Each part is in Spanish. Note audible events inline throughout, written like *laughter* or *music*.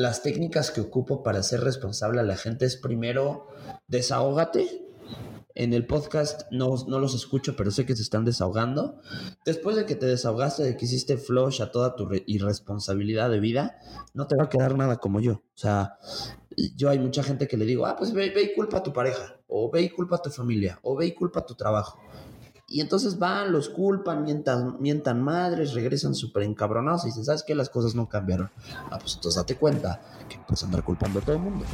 las técnicas que ocupo para ser responsable a la gente es primero, desahógate. En el podcast no, no los escucho, pero sé que se están desahogando. Después de que te desahogaste, de que hiciste flush a toda tu irresponsabilidad de vida, no te va a quedar nada como yo. O sea, yo hay mucha gente que le digo, ah, pues ve, ve y culpa a tu pareja, o ve y culpa a tu familia, o ve y culpa a tu trabajo. Y entonces van, los culpan, mientan, mientan madres, regresan súper encabronados y dicen, ¿sabes qué? Las cosas no cambiaron. Ah, pues entonces date cuenta que puedes andar culpando a todo el mundo.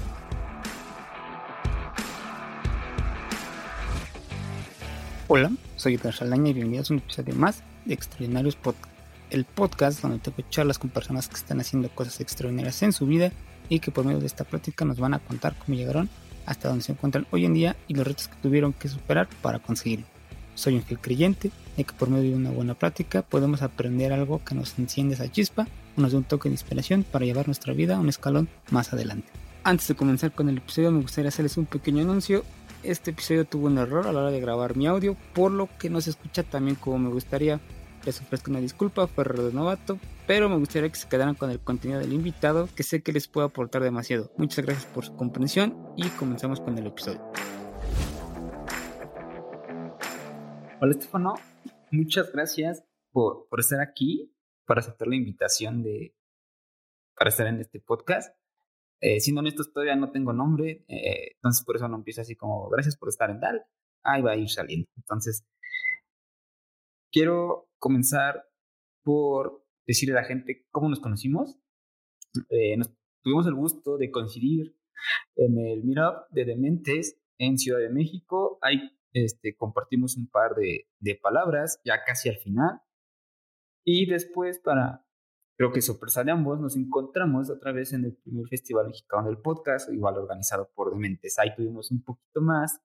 Hola, soy Edgar Saldaña y bienvenidos a un episodio más de Extraordinarios Podcast. El podcast donde tengo charlas con personas que están haciendo cosas extraordinarias en su vida y que por medio de esta práctica nos van a contar cómo llegaron hasta donde se encuentran hoy en día y los retos que tuvieron que superar para conseguirlo. Soy un fiel creyente de que por medio de una buena práctica podemos aprender algo que nos enciende esa chispa o nos dé un toque de inspiración para llevar nuestra vida a un escalón más adelante. Antes de comenzar con el episodio me gustaría hacerles un pequeño anuncio. Este episodio tuvo un error a la hora de grabar mi audio, por lo que no se escucha también como me gustaría. Les ofrezco una disculpa, fue error de novato, pero me gustaría que se quedaran con el contenido del invitado, que sé que les puede aportar demasiado. Muchas gracias por su comprensión y comenzamos con el episodio. Hola Estefano, muchas gracias por, estar aquí, por aceptar la invitación de para estar en este podcast. Eh, siendo honestos, todavía no tengo nombre, eh, entonces por eso no empiezo así como gracias por estar en tal, ahí va a ir saliendo. Entonces, quiero comenzar por decirle a la gente cómo nos conocimos. Eh, nos tuvimos el gusto de coincidir en el Meetup de Dementes en Ciudad de México. Hay este, compartimos un par de, palabras ya casi al final. Y después, para, creo que sorpresa de ambos, nos encontramos otra vez en el primer Festival Mexicano del Podcast, igual organizado por Dementes. Ahí tuvimos un poquito más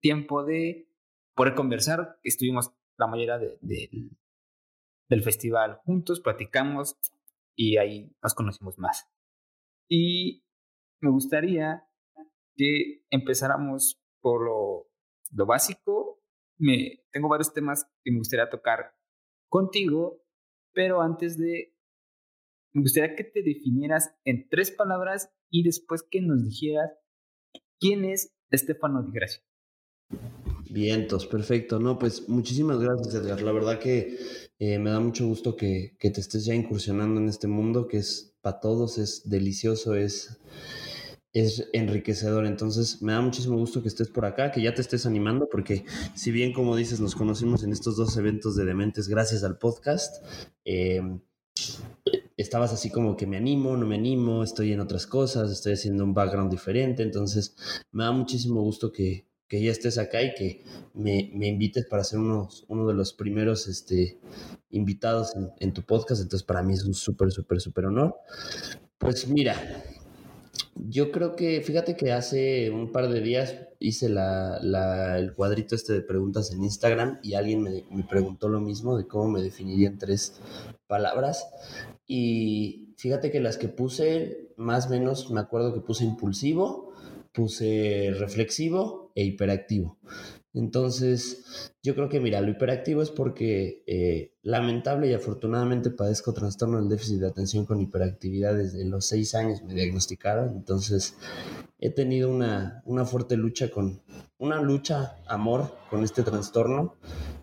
tiempo de poder conversar. Estuvimos la mayoría del festival juntos, platicamos y ahí nos conocimos más. Y me gustaría que empezáramos por lo lo básico. Me, tengo varios temas que me gustaría tocar contigo, pero antes de, me gustaría que te definieras en tres palabras y después que nos dijeras quién es Estefano Di Gracia. Vientos, perfecto. No, pues muchísimas gracias, Edgar. La verdad que eh, me da mucho gusto que, que, te estés ya incursionando en este mundo que es para todos, es delicioso, es es enriquecedor. Entonces, me da muchísimo gusto que estés por acá, que ya te estés animando, porque si bien, como dices, nos conocimos en estos dos eventos de Dementes gracias al podcast, em, estabas así como que me animo, no me animo, estoy en otras cosas, estoy haciendo un background diferente. Entonces, me da muchísimo gusto que, ya estés acá y que me, invites para ser uno, uno de los primeros este, invitados en, en tu podcast. Entonces, para mí es un súper, súper, súper honor. Pues mira, yo creo que, fíjate que hace un par de días hice la, el cuadrito este de preguntas en Instagram y alguien me, me, preguntó lo mismo de cómo me definiría en tres palabras. Y fíjate que las que puse, más o menos, me acuerdo que puse impulsivo, puse reflexivo e hiperactivo. Entonces, yo creo que, mira, lo hiperactivo es porque eh, lamentable y afortunadamente padezco trastorno del déficit de atención con hiperactividad desde los seis años, me diagnosticaron. Entonces, he tenido una, una fuerte lucha con, una lucha, amor con este trastorno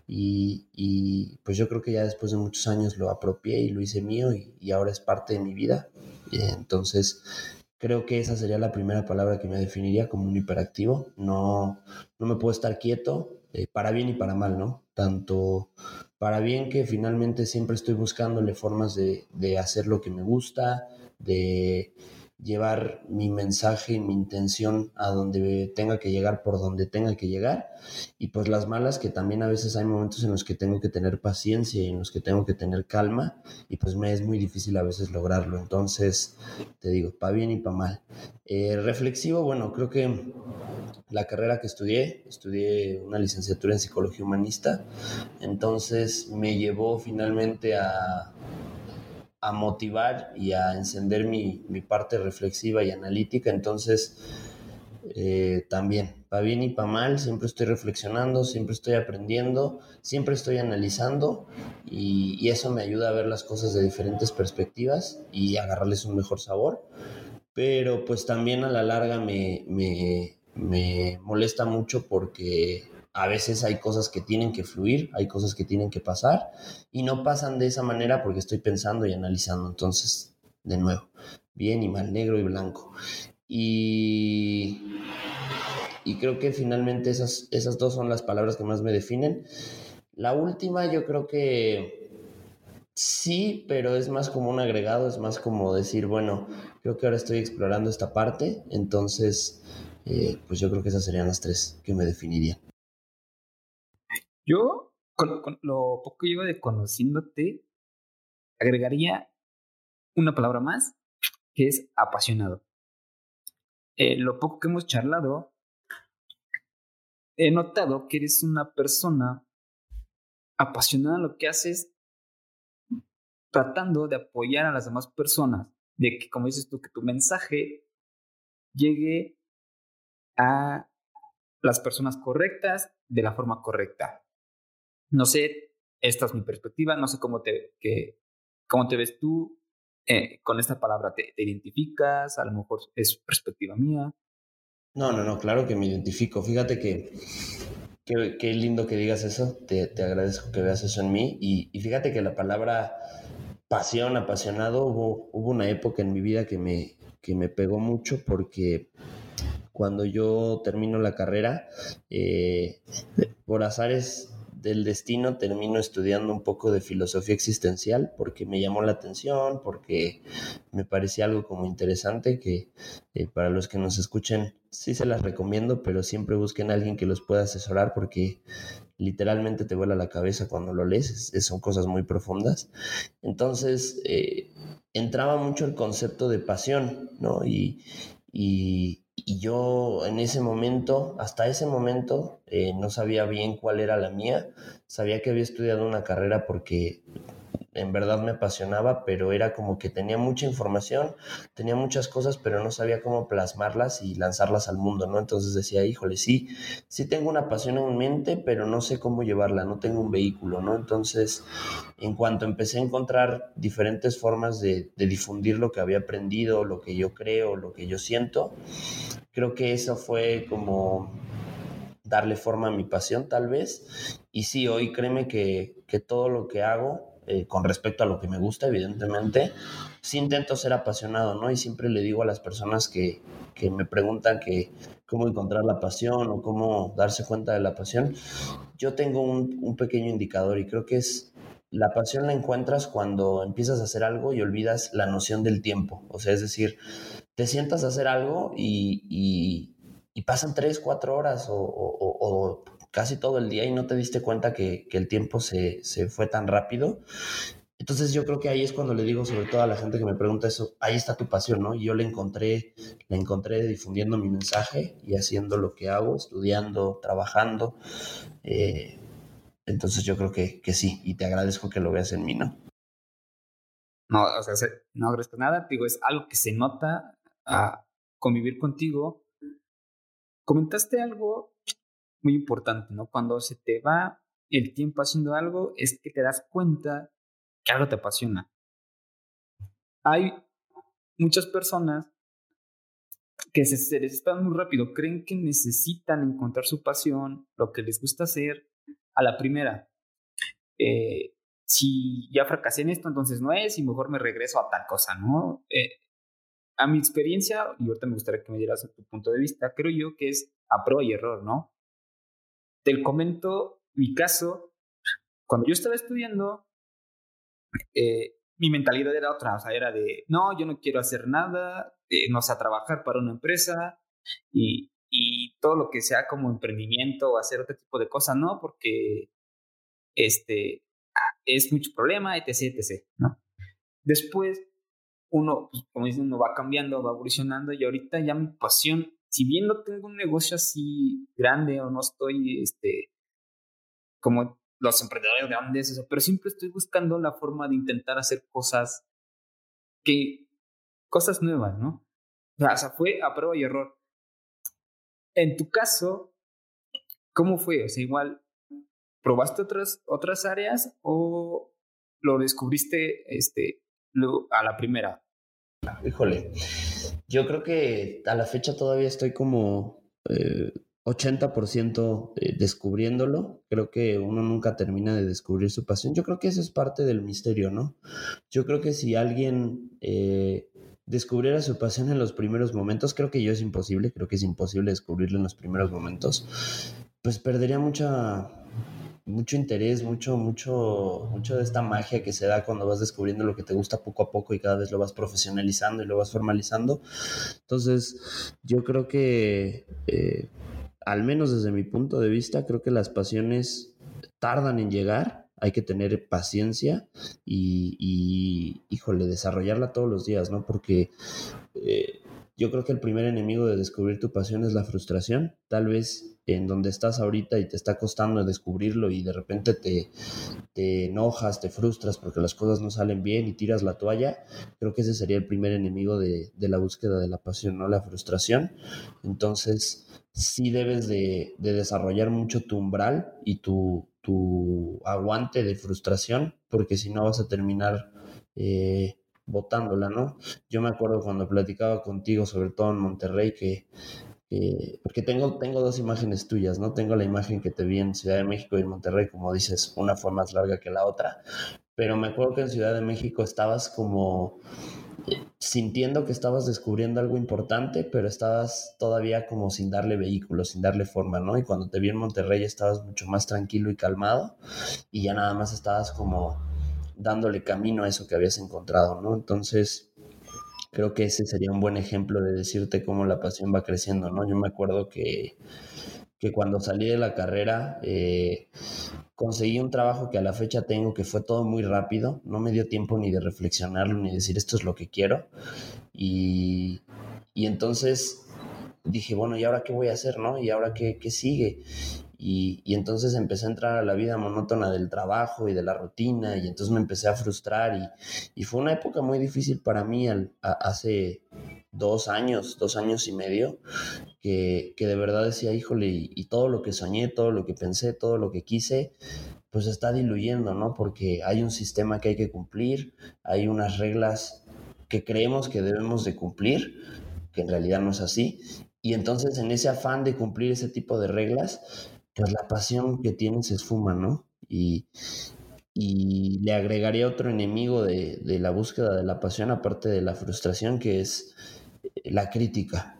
y, y, pues yo creo que ya después de muchos años lo apropié y lo hice mío y, y ahora es parte de mi vida. Entonces, Creo que esa sería la primera palabra que me definiría como un hiperactivo. No, no me puedo estar quieto, eh, para bien y para mal, ¿no? Tanto para bien que finalmente siempre estoy buscándole formas de, de hacer lo que me gusta, de llevar mi mensaje y mi intención a donde tenga que llegar, por donde tenga que llegar. Y pues las malas, que también a veces hay momentos en los que tengo que tener paciencia y en los que tengo que tener calma y pues me es muy difícil a veces lograrlo. Entonces, te digo, para bien y para mal. Eh, reflexivo, bueno, creo que la carrera que estudié, estudié una licenciatura en psicología humanista, entonces me llevó finalmente a a motivar y a encender mi, parte reflexiva y analítica. Entonces, eh, también, para bien y para mal, siempre estoy reflexionando, siempre estoy aprendiendo, siempre estoy analizando y, eso me ayuda a ver las cosas de diferentes perspectivas y agarrarles un mejor sabor. Pero pues también a la larga me, me, me molesta mucho porque a veces hay cosas que tienen que fluir, hay cosas que tienen que pasar y no pasan de esa manera porque estoy pensando y analizando. Entonces, de nuevo, bien y mal, negro y blanco. Y, creo que finalmente esas, esas dos son las palabras que más me definen. La última yo creo que sí, pero es más como un agregado, es más como decir, bueno, creo que ahora estoy explorando esta parte, entonces, eh, pues yo creo que esas serían las tres que me definirían. Yo, con, con lo poco que llevo de conociéndote, agregaría una palabra más, que es apasionado. Eh, lo poco que hemos charlado, he notado que eres una persona apasionada en lo que haces, tratando de apoyar a las demás personas, de que, como dices tú, que tu mensaje llegue a las personas correctas de la forma correcta. No sé, esta es mi perspectiva, no sé cómo te, que, cómo te ves tú, eh, con esta palabra te, identificas, a lo mejor es perspectiva mía. No, no, no, claro que me identifico. Fíjate que qué lindo que digas eso, te, te, agradezco que veas eso en mí y, y, fíjate que la palabra pasión, apasionado, hubo, hubo una época en mi vida que me, que me pegó mucho porque cuando yo termino la carrera, eh, por azares del destino termino estudiando un poco de filosofía existencial porque me llamó la atención, porque me parecía algo como interesante que eh, para los que nos escuchen sí se las recomiendo, pero siempre busquen a alguien que los pueda asesorar porque literalmente te vuela la cabeza cuando lo lees, son cosas muy profundas. Entonces, eh, entraba mucho el concepto de pasión, ¿no? Y, y, y yo en ese momento, hasta ese momento, eh, no sabía bien cuál era la mía. Sabía que había estudiado una carrera porque en verdad me apasionaba, pero era como que tenía mucha información, tenía muchas cosas, pero no sabía cómo plasmarlas y lanzarlas al mundo, ¿no? Entonces decía, híjole, sí, sí tengo una pasión en mente, pero no sé cómo llevarla, no tengo un vehículo, ¿no? Entonces, en cuanto empecé a encontrar diferentes formas de, de difundir lo que había aprendido, lo que yo creo, lo que yo siento, creo que eso fue como darle forma a mi pasión tal vez. Y sí, hoy créeme que, que todo lo que hago eh, con respecto a lo que me gusta, evidentemente, sí intento ser apasionado, ¿no? Y siempre le digo a las personas que, que me preguntan que cómo encontrar la pasión o cómo darse cuenta de la pasión, yo tengo un, un pequeño indicador y creo que es la pasión la encuentras cuando empiezas a hacer algo y olvidas la noción del tiempo. O sea, es decir, te sientas a hacer algo y, pasan tres, cuatro horas o, casi todo el día y no te diste cuenta que, el tiempo se, se, fue tan rápido. Entonces yo creo que ahí es cuando le digo sobre todo a la gente que me pregunta eso, ahí está tu pasión, ¿no? Y yo la encontré, la encontré difundiendo mi mensaje y haciendo lo que hago, estudiando, trabajando. Eh, entonces yo creo que, que sí, y te agradezco que lo veas en mí, ¿no? No, o sea, no agradezco nada, digo, es algo que se nota a convivir contigo. Comentaste algo muy importante, ¿no? Cuando se te va el tiempo haciendo algo, es que te das cuenta que algo te apasiona. Hay muchas personas que se, se les muy rápido, creen que necesitan encontrar su pasión, lo que les gusta hacer, a la primera. Eh, si ya fracasé en esto, entonces no es, y mejor me regreso a tal cosa, ¿no? Eh, a mi experiencia, y ahorita me gustaría que me dieras tu punto de vista, creo yo que es a prueba y error, ¿no? Te comento mi caso. Cuando yo estaba estudiando, eh, mi mentalidad era otra, o sea, era de, no, yo no quiero hacer nada, eh, no sé, trabajar para una empresa y, todo lo que sea como emprendimiento o hacer otro tipo de cosas, no, porque este, es mucho problema, etc., etc., ¿no? Después, uno, pues, como dicen, uno va cambiando, va evolucionando y ahorita ya mi pasión si bien no tengo un negocio así grande o no estoy, este, como los emprendedores grandes, eso, pero siempre estoy buscando la forma de intentar hacer cosas que, cosas nuevas, ¿no? O sea, fue a prueba y error. en tu caso, ¿cómo fue? O sea, igual, ¿probaste otras, otras áreas o lo descubriste este, a la primera? Híjole, yo creo que a la fecha todavía estoy como 80% eh, eh, descubriéndolo. Creo que uno nunca termina de descubrir su pasión. Yo creo que eso es parte del misterio, ¿no? Yo creo que si alguien eh, descubriera su pasión en los primeros momentos, creo que yo es imposible, creo que es imposible descubrirlo en los primeros momentos, pues perdería mucha mucho interés, mucho, mucho, mucho de esta magia que se da cuando vas descubriendo lo que te gusta poco a poco y cada vez lo vas profesionalizando y lo vas formalizando. Entonces, yo creo que, eh, al menos desde mi punto de vista, creo que las pasiones tardan en llegar. Hay que tener paciencia y, y híjole, desarrollarla todos los días, ¿no? Porque eh, yo creo que el primer enemigo de descubrir tu pasión es la frustración. Tal vez en donde estás ahorita y te está costando descubrirlo y de repente te, te enojas, te frustras porque las cosas no salen bien y tiras la toalla, creo que ese sería el primer enemigo de, la búsqueda de la pasión, ¿no? La frustración. Entonces, sí debes de, desarrollar mucho tu umbral y tu, tu, aguante de frustración, porque si no vas a terminar eh, botándola, ¿no? Yo me acuerdo cuando platicaba contigo, sobre todo en Monterrey, que eh, porque tengo, tengo dos imágenes tuyas, ¿no? Tengo la imagen que te vi en Ciudad de México y en Monterrey, como dices, una fue más larga que la otra, pero me acuerdo que en Ciudad de México estabas como eh, sintiendo que estabas descubriendo algo importante, pero estabas todavía como sin darle vehículo, sin darle forma, ¿no? Y cuando te vi en Monterrey estabas mucho más tranquilo y calmado y ya nada más estabas como dándole camino a eso que habías encontrado, ¿no? Entonces, creo que ese sería un buen ejemplo de decirte cómo la pasión va creciendo, ¿no? Yo me acuerdo que, que cuando salí de la carrera eh, conseguí un trabajo que a la fecha tengo que fue todo muy rápido, no me dio tiempo ni de reflexionarlo ni decir esto es lo que quiero y, y entonces dije, bueno, ¿y ahora qué voy a hacer, no? ¿Y ahora qué, qué sigue? Y, entonces empecé a entrar a la vida monótona del trabajo y de la rutina y entonces me empecé a frustrar y, fue una época muy difícil para mí hace dos años, dos años y medio, que, de verdad decía, híjole, y, todo lo que soñé, todo lo que pensé, todo lo que quise, pues está diluyendo, ¿no? Porque hay un sistema que hay que cumplir, hay unas reglas que creemos que debemos de cumplir, que en realidad no es así. Y entonces en ese afán de cumplir ese tipo de reglas, pues la pasión que tiene se esfuma, ¿no? Y, le agregaría otro enemigo de, la búsqueda de la pasión, aparte de la frustración, que es eh, la crítica.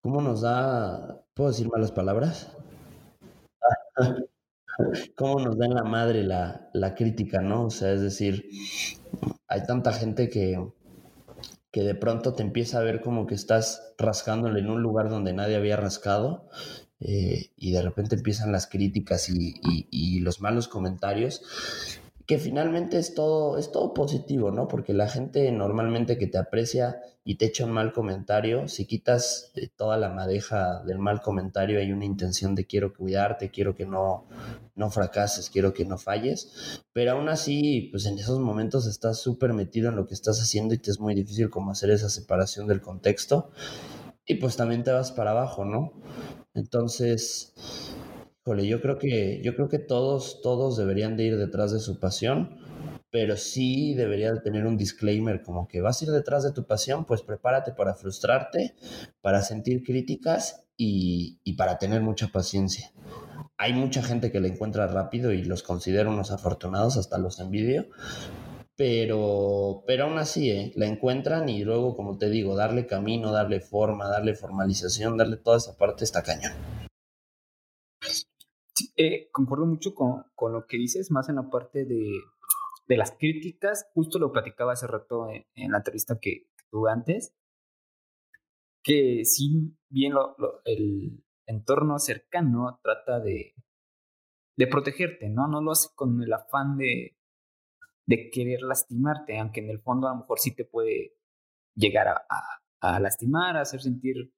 ¿Cómo nos da, puedo decir malas palabras? *laughs* ¿Cómo nos da en la madre la, la crítica, no? O sea, es decir, hay tanta gente que, que de pronto te empieza a ver como que estás rascándole en un lugar donde nadie había rascado eh, y de repente empiezan las críticas y, los malos comentarios, que finalmente es todo, es todo positivo, ¿no? Porque la gente normalmente que te aprecia y te echa un mal comentario, si quitas toda la madeja del mal comentario, hay una intención de quiero cuidarte, quiero que no, no fracases, quiero que no falles, pero aún así, pues en esos momentos estás súper metido en lo que estás haciendo y te es muy difícil como hacer esa separación del contexto y pues también te vas para abajo, ¿no? Entonces, híjole, yo creo que, yo creo que todos, todos deberían de ir detrás de su pasión, pero sí debería de tener un disclaimer como que vas a ir detrás de tu pasión, pues prepárate para frustrarte, para sentir críticas y, y para tener mucha paciencia. Hay mucha gente que la encuentra rápido y los considero unos afortunados, hasta los envidio, pero, pero aún así, ¿eh? la encuentran y luego, como te digo, darle camino, darle forma, darle formalización, darle toda esa parte está cañón. Eh, concuerdo mucho con, con, lo que dices, más en la parte de, de, las críticas. Justo lo platicaba hace rato en, la entrevista que, tuve antes, que si bien el entorno cercano trata de, de protegerte, ¿no? No lo hace con el afán de, de querer lastimarte, aunque en el fondo a lo mejor sí te puede llegar a, a, lastimar, a hacer sentir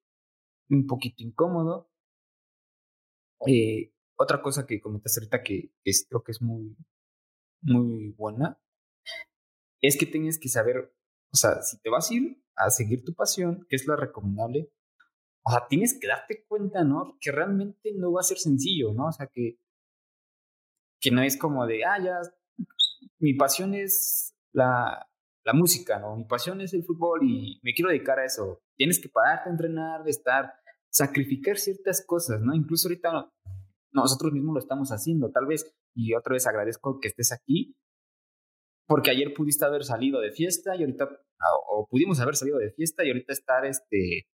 un poquito incómodo. Eh, otra cosa que comentaste ahorita que es, creo que es muy, muy buena, es que tienes que saber, o sea, si te vas a ir a seguir tu pasión, que es la recomendable, o sea, tienes que darte cuenta, ¿no? Que realmente no va a ser sencillo, ¿no? O sea, que, que no es como de, ah, ya, mi pasión es la, la música, ¿no? Mi pasión es el fútbol y me quiero dedicar a eso. Tienes que pararte a entrenar, estar, sacrificar ciertas cosas, ¿no? Incluso ahorita nosotros mismos lo estamos haciendo, tal vez, y otra vez agradezco que estés aquí, porque ayer pudiste haber salido de fiesta y ahorita, o pudimos haber salido de fiesta y ahorita estar este,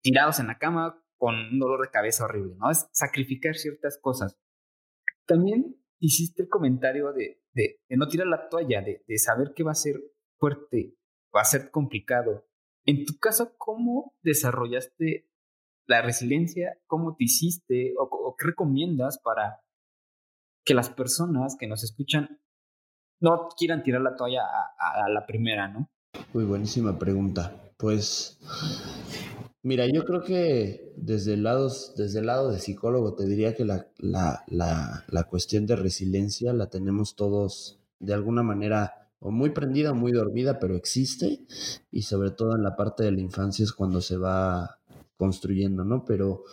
tirados en la cama con un dolor de cabeza horrible, ¿no? Es sacrificar ciertas cosas. También hiciste el comentario de, de, no tirar la toalla, de, de, saber que va a ser fuerte, va a ser complicado. En tu caso, ¿cómo desarrollaste la resiliencia? ¿Cómo te hiciste o, qué recomiendas para que las personas que nos escuchan no quieran tirar la toalla a, a la primera, ¿no? Muy buenísima pregunta. Pues Mira, yo creo que desde el lado, desde el lado de psicólogo te diría que la, la, la, la cuestión de resiliencia la tenemos todos de alguna manera o muy prendida o muy dormida, pero existe y sobre todo en la parte de la infancia es cuando se va construyendo, ¿no? Pero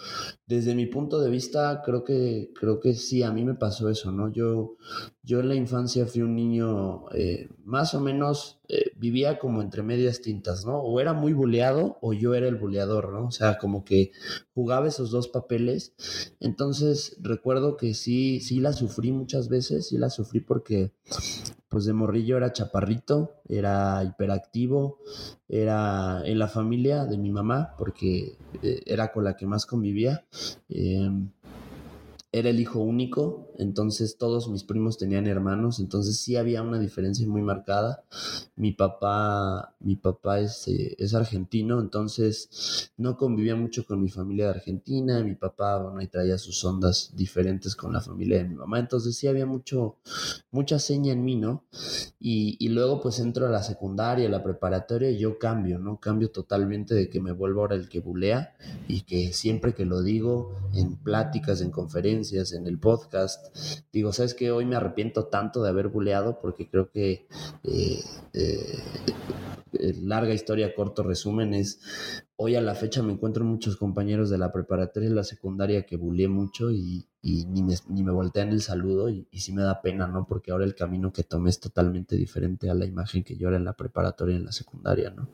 desde mi punto de vista, creo que, creo que sí, a mí me pasó eso, ¿no? Yo, yo en la infancia fui un niño eh, más o menos, eh, vivía como entre medias tintas, ¿no? O era muy buleado o yo era el buleador, ¿no? O sea, como que jugaba esos dos papeles. Entonces, recuerdo que sí, sí la sufrí muchas veces, sí la sufrí porque pues de morrillo era chaparrito, era hiperactivo, era en la familia de mi mamá, porque eh, era con la que más convivía. Era el hijo único, entonces todos mis primos tenían hermanos, entonces sí había una diferencia muy marcada. Mi papá, mi papá es, eh, es argentino, entonces no convivía mucho con mi familia de Argentina. Mi papá, bueno, ahí traía sus ondas diferentes con la familia de mi mamá, entonces sí había mucho, mucha seña en mí, ¿no? Y, y luego pues entro a la secundaria, a la preparatoria y yo cambio, ¿no? Cambio totalmente de que me vuelvo ahora el que bulea y que siempre que lo digo en pláticas, en conferencias, en el podcast. Digo, ¿sabes que Hoy me arrepiento tanto de haber buleado porque creo que eh, eh, eh, larga historia, corto resumen es hoy a la fecha me encuentro muchos compañeros de la preparatoria y la secundaria que bullié mucho y, ni, me, ni, me, voltean el saludo y, y, sí me da pena, ¿no? Porque ahora el camino que tomé es totalmente diferente a la imagen que yo era en la preparatoria y en la secundaria, ¿no?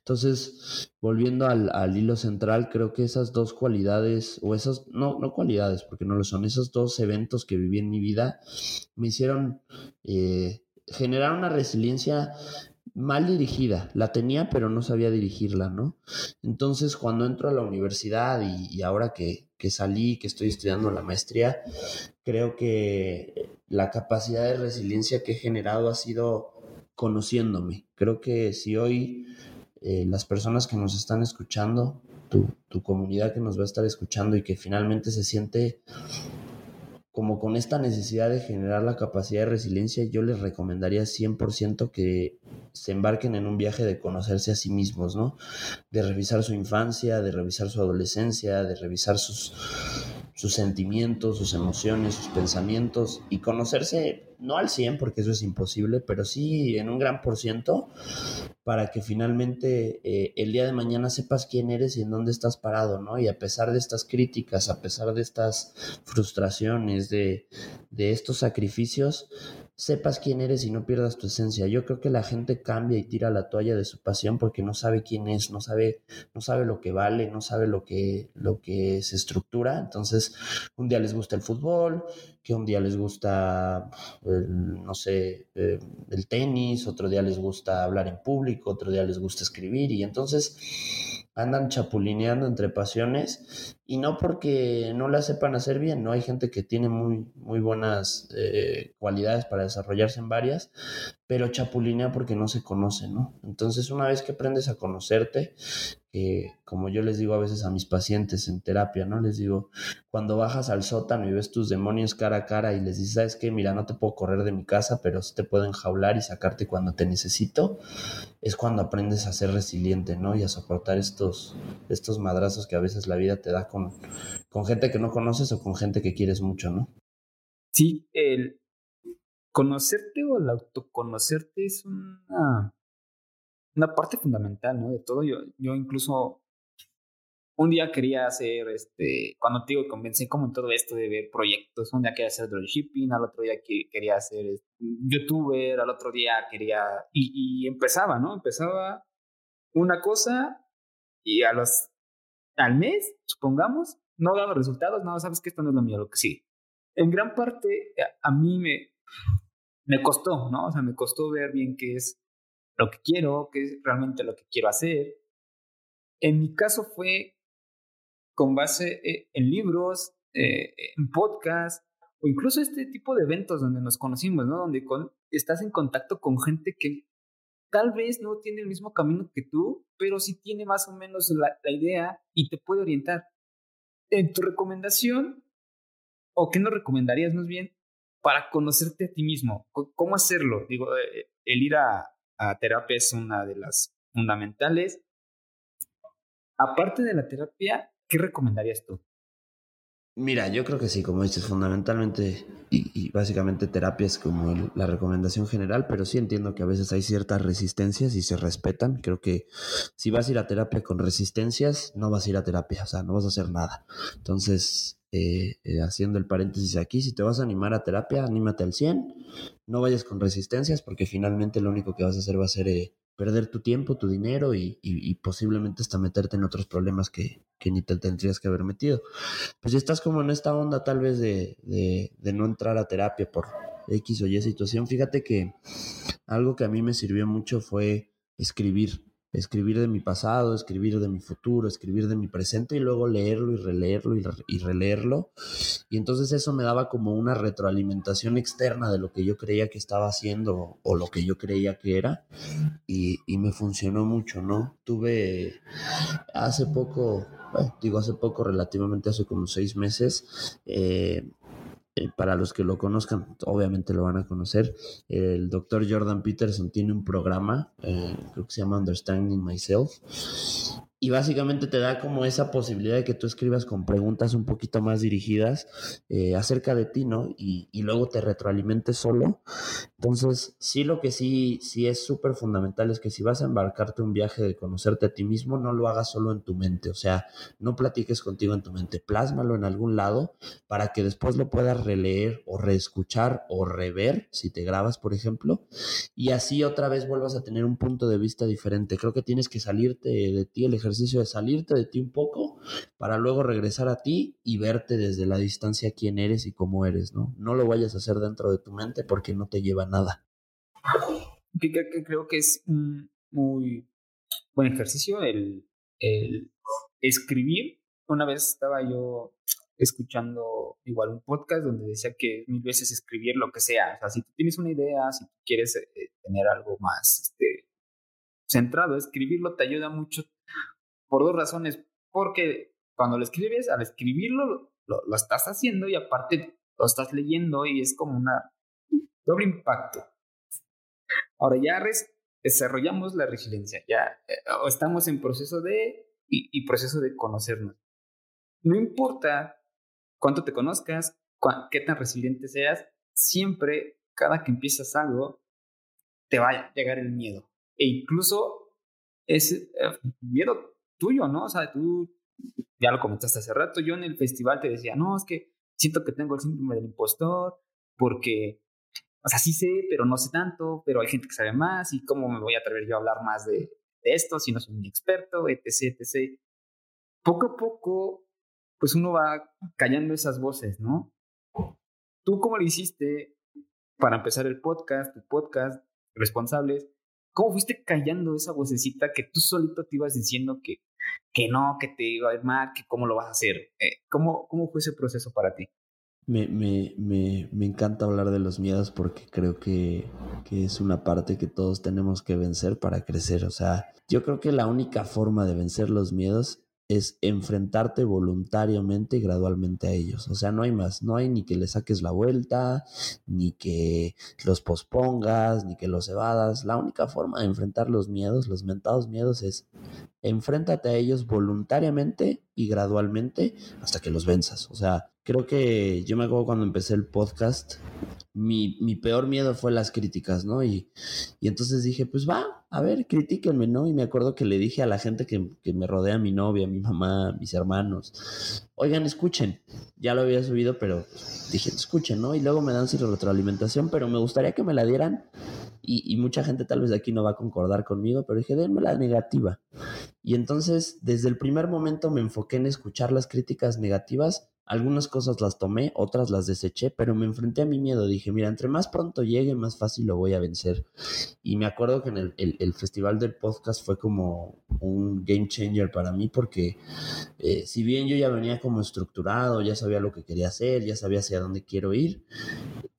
Entonces, volviendo al, al hilo central, creo que esas dos cualidades, o esas, no, no cualidades, porque no lo son, esos dos eventos que viví en mi vida me hicieron eh, generar una resiliencia mal dirigida. La tenía, pero no sabía dirigirla, ¿no? Entonces, cuando entro a la universidad y, ahora que, que, salí, que estoy estudiando la maestría, creo que la capacidad de resiliencia que he generado ha sido conociéndome. Creo que si hoy eh, las personas que nos están escuchando, tu, tu comunidad que nos va a estar escuchando y que finalmente se siente como con esta necesidad de generar la capacidad de resiliencia, yo les recomendaría 100% que se embarquen en un viaje de conocerse a sí mismos, ¿no? De revisar su infancia, de revisar su adolescencia, de revisar sus, sus sentimientos, sus emociones, sus pensamientos y conocerse no al 100 porque eso es imposible, pero sí en un gran por ciento para que finalmente eh, el día de mañana sepas quién eres y en dónde estás parado, ¿no? Y a pesar de estas críticas, a pesar de estas frustraciones, de, de estos sacrificios, sepas quién eres y no pierdas tu esencia. Yo creo que la gente cambia y tira la toalla de su pasión porque no sabe quién es, no sabe, no sabe lo que vale, no sabe lo que, lo que se estructura. Entonces, un día les gusta el fútbol, que un día les gusta, no sé, eh, el tenis, otro día les gusta hablar en público, otro día les gusta escribir y entonces andan chapulineando entre pasiones y no porque no la sepan hacer bien, ¿no? Hay gente que tiene muy, muy buenas eh, cualidades para desarrollarse en varias, pero chapulinea porque no se conoce, ¿no? Entonces una vez que aprendes a conocerte, eh, como yo les digo a veces a mis pacientes en terapia, ¿no? Les digo, cuando bajas al sótano y ves tus demonios cara a cara y les dices, ¿sabes qué? Mira, no te puedo correr de mi casa, pero sí te puedo enjaular y sacarte cuando te necesito, es cuando aprendes a ser resiliente, ¿no? Y a soportar estos, estos madrazos que a veces la vida te da con, con gente que no conoces o con gente que quieres mucho, ¿no? Sí, el conocerte o el autoconocerte es una una parte fundamental, ¿no? De todo. Yo, yo incluso un día quería hacer, este, cuando te digo, convencí como en todo esto de ver proyectos, un día quería hacer dropshipping, al otro día que quería ser este, youtuber, al otro día quería, y, empezaba, ¿no? Empezaba una cosa y a los, al mes, supongamos, no daba resultados, no, sabes que esto no es lo mío, lo que sí. En gran parte, a mí me, me costó, ¿no? O sea, me costó ver bien qué es lo que quiero, qué es realmente lo que quiero hacer. En mi caso fue con base eh, en libros, eh, en podcasts, o incluso este tipo de eventos donde nos conocimos, ¿no? Donde estás en contacto con gente que tal vez no tiene el mismo camino que tú, pero sí tiene más o menos la, idea y te puede orientar. En tu recomendación, o qué nos recomendarías más bien, para conocerte a ti mismo, ¿cómo hacerlo? Digo, eh, el ir a, a terapia es una de las fundamentales. Aparte de la terapia, ¿qué recomendarías tú? Mira, yo creo que sí, como dices, fundamentalmente y, básicamente terapia es como la recomendación general, pero sí entiendo que a veces hay ciertas resistencias y se respetan. Creo que si vas a ir a terapia con resistencias, no vas a ir a terapia, o sea, no vas a hacer nada. Entonces, eh, eh, haciendo el paréntesis aquí, si te vas a animar a terapia, anímate al 100, no vayas con resistencias porque finalmente lo único que vas a hacer va a ser eh, perder tu tiempo, tu dinero y, posiblemente hasta meterte en otros problemas que, ni te tendrías que haber metido. Pues si estás como en esta onda tal vez de, de, no entrar a terapia por X o Y situación, fíjate que algo que a mí me sirvió mucho fue escribir escribir de mi pasado, escribir de mi futuro, escribir de mi presente y luego leerlo y releerlo y, releerlo. Y entonces eso me daba como una retroalimentación externa de lo que yo creía que estaba haciendo o lo que yo creía que era y, me funcionó mucho, ¿no? Tuve hace poco, digo hace poco, relativamente hace como seis meses, eh, eh, para los que lo conozcan, obviamente lo van a conocer. El doctor Jordan Peterson tiene un programa, eh, creo que se llama Understanding Myself, y básicamente te da como esa posibilidad de que tú escribas con preguntas un poquito más dirigidas eh, acerca de ti, ¿no? Y, y, luego te retroalimentes solo. Entonces, sí, lo que sí, sí es súper fundamental es que si vas a embarcarte un viaje de conocerte a ti mismo, no lo hagas solo en tu mente, o sea, no platiques contigo en tu mente, plásmalo en algún lado para que después lo puedas releer o reescuchar o rever, si te grabas, por ejemplo, y así otra vez vuelvas a tener un punto de vista diferente. Creo que tienes que salirte de ti el ejercicio ejercicio de salirte de ti un poco para luego regresar a ti y verte desde la distancia quién eres y cómo eres, ¿no? No lo vayas a hacer dentro de tu mente porque no te lleva nada. creo que es un muy buen ejercicio el, el escribir. Una vez estaba yo escuchando igual un podcast donde decía que mil veces escribir lo que sea. O sea, si tú tienes una idea, si tú quieres eh, tener algo más este, centrado, escribirlo te ayuda mucho por dos razones. Porque cuando lo escribes, al escribirlo, lo, lo, estás haciendo y aparte lo estás leyendo y es como una doble impacto. Ahora ya desarrollamos la resiliencia, ya eh, estamos en proceso de y, proceso de conocernos. No importa cuánto te conozcas, qué tan resiliente seas, siempre, cada que empiezas algo, te va a llegar el miedo. E incluso ese eh, miedo tuyo, ¿no? O sea, tú ya lo comentaste hace rato, yo en el festival te decía, no, es que siento que tengo el síndrome del impostor, porque, o sea, sí sé, pero no sé tanto, pero hay gente que sabe más, y cómo me voy a atrever yo a hablar más de, esto si no soy un experto, etc., etc. Poco a poco, pues uno va callando esas voces, ¿no? ¿Tú cómo lo hiciste para empezar el podcast, tu podcast, responsables? ¿Cómo fuiste callando esa vocecita que tú solito te ibas diciendo que que no, que te iba a ir mal, que cómo lo vas a hacer. Eh, ¿cómo, ¿Cómo fue ese proceso para ti? Me, me, me, me, encanta hablar de los miedos porque creo que, que, es una parte que todos tenemos que vencer para crecer. O sea, yo creo que la única forma de vencer los miedos es enfrentarte voluntariamente y gradualmente a ellos. O sea, no hay más, no hay ni que le saques la vuelta, ni que los pospongas, ni que los evadas. La única forma de enfrentar los miedos, los mentados miedos, es enfréntate a ellos voluntariamente y gradualmente hasta que los venzas. O sea, creo que yo me acuerdo cuando empecé el podcast, mi, mi peor miedo fue las críticas, ¿no? Y, y entonces dije, pues va, a ver, critíquenme, ¿no? Y me acuerdo que le dije a la gente que, que me rodea, mi novia, mi mamá, mis hermanos, oigan, escuchen, ya lo había subido, pero dije, escuchen, ¿no? Y luego me dan su retroalimentación, pero me gustaría que me la dieran y, mucha gente tal vez de aquí no va a concordar conmigo, pero dije, denme la negativa. Y entonces, desde el primer momento me enfoqué en escuchar las críticas negativas. Algunas cosas las tomé, otras las deseché, pero me enfrenté a mi miedo. Dije, mira, entre más pronto llegue, más fácil lo voy a vencer. Y me acuerdo que en el, el, festival del podcast fue como un game changer para mí, porque eh, si bien yo ya venía como estructurado, ya sabía lo que quería hacer, ya sabía hacia dónde quiero ir,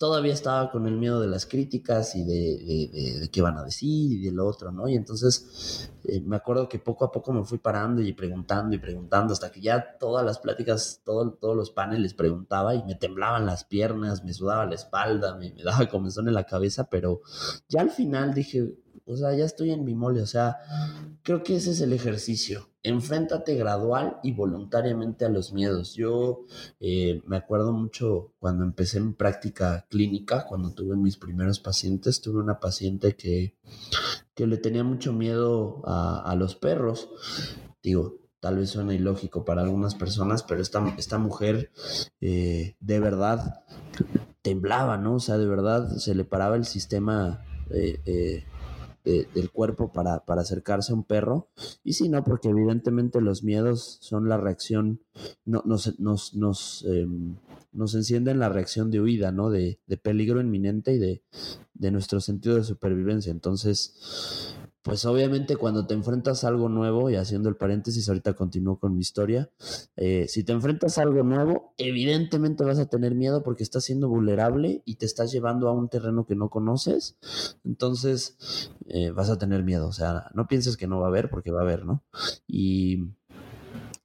todavía estaba con el miedo de las críticas y de, de, qué van a decir y de otro, ¿no? Y entonces eh, me acuerdo que poco a poco me fui parando y preguntando y preguntando hasta que ya todas las pláticas, todo, todos los paneles preguntaba y me temblaban las piernas, me sudaba la espalda, me, me daba comezón en la cabeza, pero ya al final dije, o sea, ya estoy en mi mole, o sea, creo que ese es el ejercicio. Enfréntate gradual y voluntariamente a los miedos. Yo eh, me acuerdo mucho cuando empecé mi práctica clínica, cuando tuve mis primeros pacientes, tuve una paciente que, que le tenía mucho miedo a, los perros. Digo, tal vez suena ilógico para algunas personas, pero esta, esta mujer eh, de verdad temblaba, ¿no? O sea, de verdad se le paraba el sistema eh, del cuerpo para, para, acercarse a un perro. Y si no, porque evidentemente los miedos son la reacción, no, nos, nos, nos, em, nos encienden la reacción de huida, ¿no? De, de peligro inminente y de, de nuestro sentido de supervivencia. Entonces, pues obviamente cuando te enfrentas a algo nuevo, y haciendo el paréntesis, ahorita continúo con mi historia, eh, si te enfrentas a algo nuevo, evidentemente vas a tener miedo porque estás siendo vulnerable y te estás llevando a un terreno que no conoces, entonces eh, vas a tener miedo, o sea, no pienses que no va a haber porque va a haber, ¿no? Y,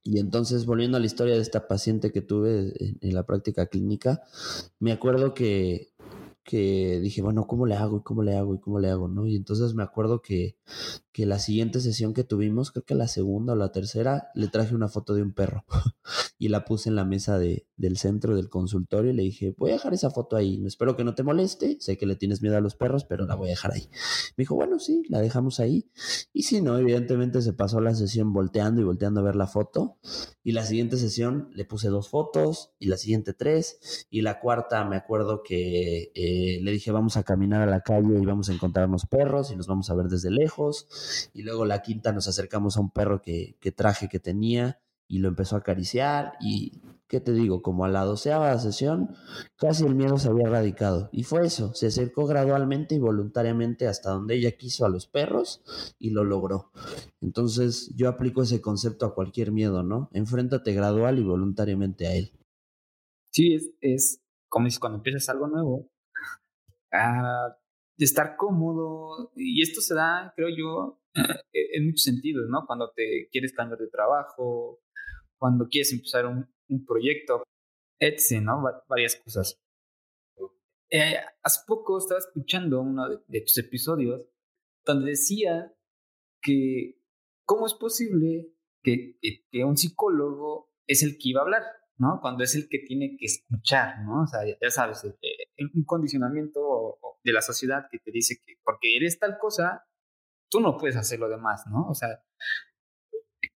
y entonces, volviendo a la historia de esta paciente que tuve en la práctica clínica, me acuerdo que que dije, bueno, ¿cómo le hago? ¿Y cómo le hago? ¿Y cómo le hago? ¿No? Y entonces me acuerdo que, que la siguiente sesión que tuvimos, creo que la segunda o la tercera, le traje una foto de un perro *laughs* y la puse en la mesa de, del centro del consultorio y le dije, voy a dejar esa foto ahí, espero que no te moleste, sé que le tienes miedo a los perros, pero la voy a dejar ahí. Me dijo, bueno, sí, la dejamos ahí. Y si no, evidentemente se pasó la sesión volteando y volteando a ver la foto. Y la siguiente sesión le puse dos fotos y la siguiente tres. Y la cuarta me acuerdo que... Eh, le dije, vamos a caminar a la calle y vamos a encontrarnos perros y nos vamos a ver desde lejos. Y luego la quinta nos acercamos a un perro que, traje que tenía y lo empezó a acariciar y, ¿qué te digo? Como a la doceava sesión, casi el miedo se había erradicado. Y fue eso, se acercó gradualmente y voluntariamente hasta donde ella quiso a los perros y lo logró. Entonces yo aplico ese concepto a cualquier miedo, ¿no? Enfréntate gradual y voluntariamente a él. Sí, es, es como dices, cuando empiezas algo nuevo, de estar cómodo. Y esto se da, creo yo, e-, en muchos sentidos, ¿no? Cuando te quieres cambiar de trabajo, cuando quieres empezar un, un proyecto, etc., ¿no? varias cosas. Eh, hace poco estaba escuchando uno de, tus episodios donde decía que cómo es posible que, que un psicólogo es el que iba a hablar, ¿no? Cuando es el que tiene que escuchar, ¿no? O sea, ya, sabes, eh, eh, un condicionamiento de la sociedad que te dice que porque eres tal cosa, tú no puedes hacer lo demás, ¿no? O sea,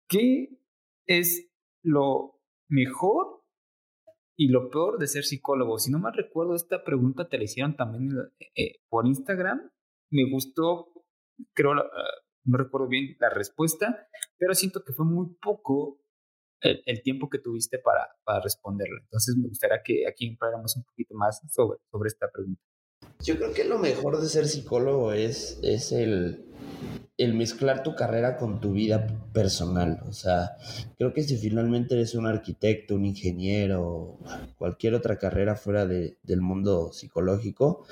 ¿qué es lo mejor y lo peor de ser psicólogo? Si no mal recuerdo, esta pregunta te la hicieron también eh, por Instagram. Me gustó, creo, no recuerdo bien la respuesta, pero siento que fue muy poco el, tiempo que tuviste para, para responderlo. Entonces me gustaría que aquí entráramos un poquito más sobre, sobre esta pregunta. Yo creo que lo mejor de ser psicólogo es, es el, el mezclar tu carrera con tu vida personal. O sea, creo que si finalmente eres un arquitecto, un ingeniero, cualquier otra carrera fuera de, del mundo psicológico,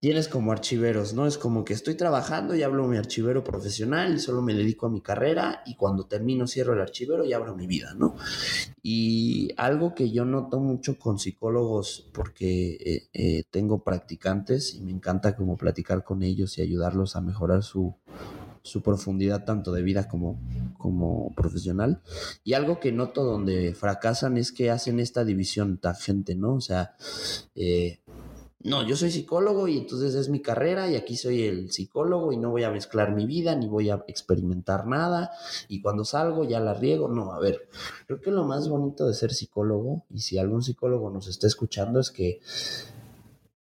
tienes como archiveros, ¿no? Es como que estoy trabajando y hablo mi archivero profesional y solo me dedico a mi carrera y cuando termino cierro el archivero y abro mi vida, ¿no? Y algo que yo noto mucho con psicólogos porque eh, eh, tengo practicantes y me encanta como platicar con ellos y ayudarlos a mejorar su, su profundidad tanto de vida como, como profesional. Y algo que noto donde fracasan es que hacen esta división tangente, ¿no? O sea, eh, no, yo soy psicólogo y entonces es mi carrera y aquí soy el psicólogo y no voy a mezclar mi vida ni voy a experimentar nada y cuando salgo ya la riego. No, a ver, creo que lo más bonito de ser psicólogo y si algún psicólogo nos está escuchando es que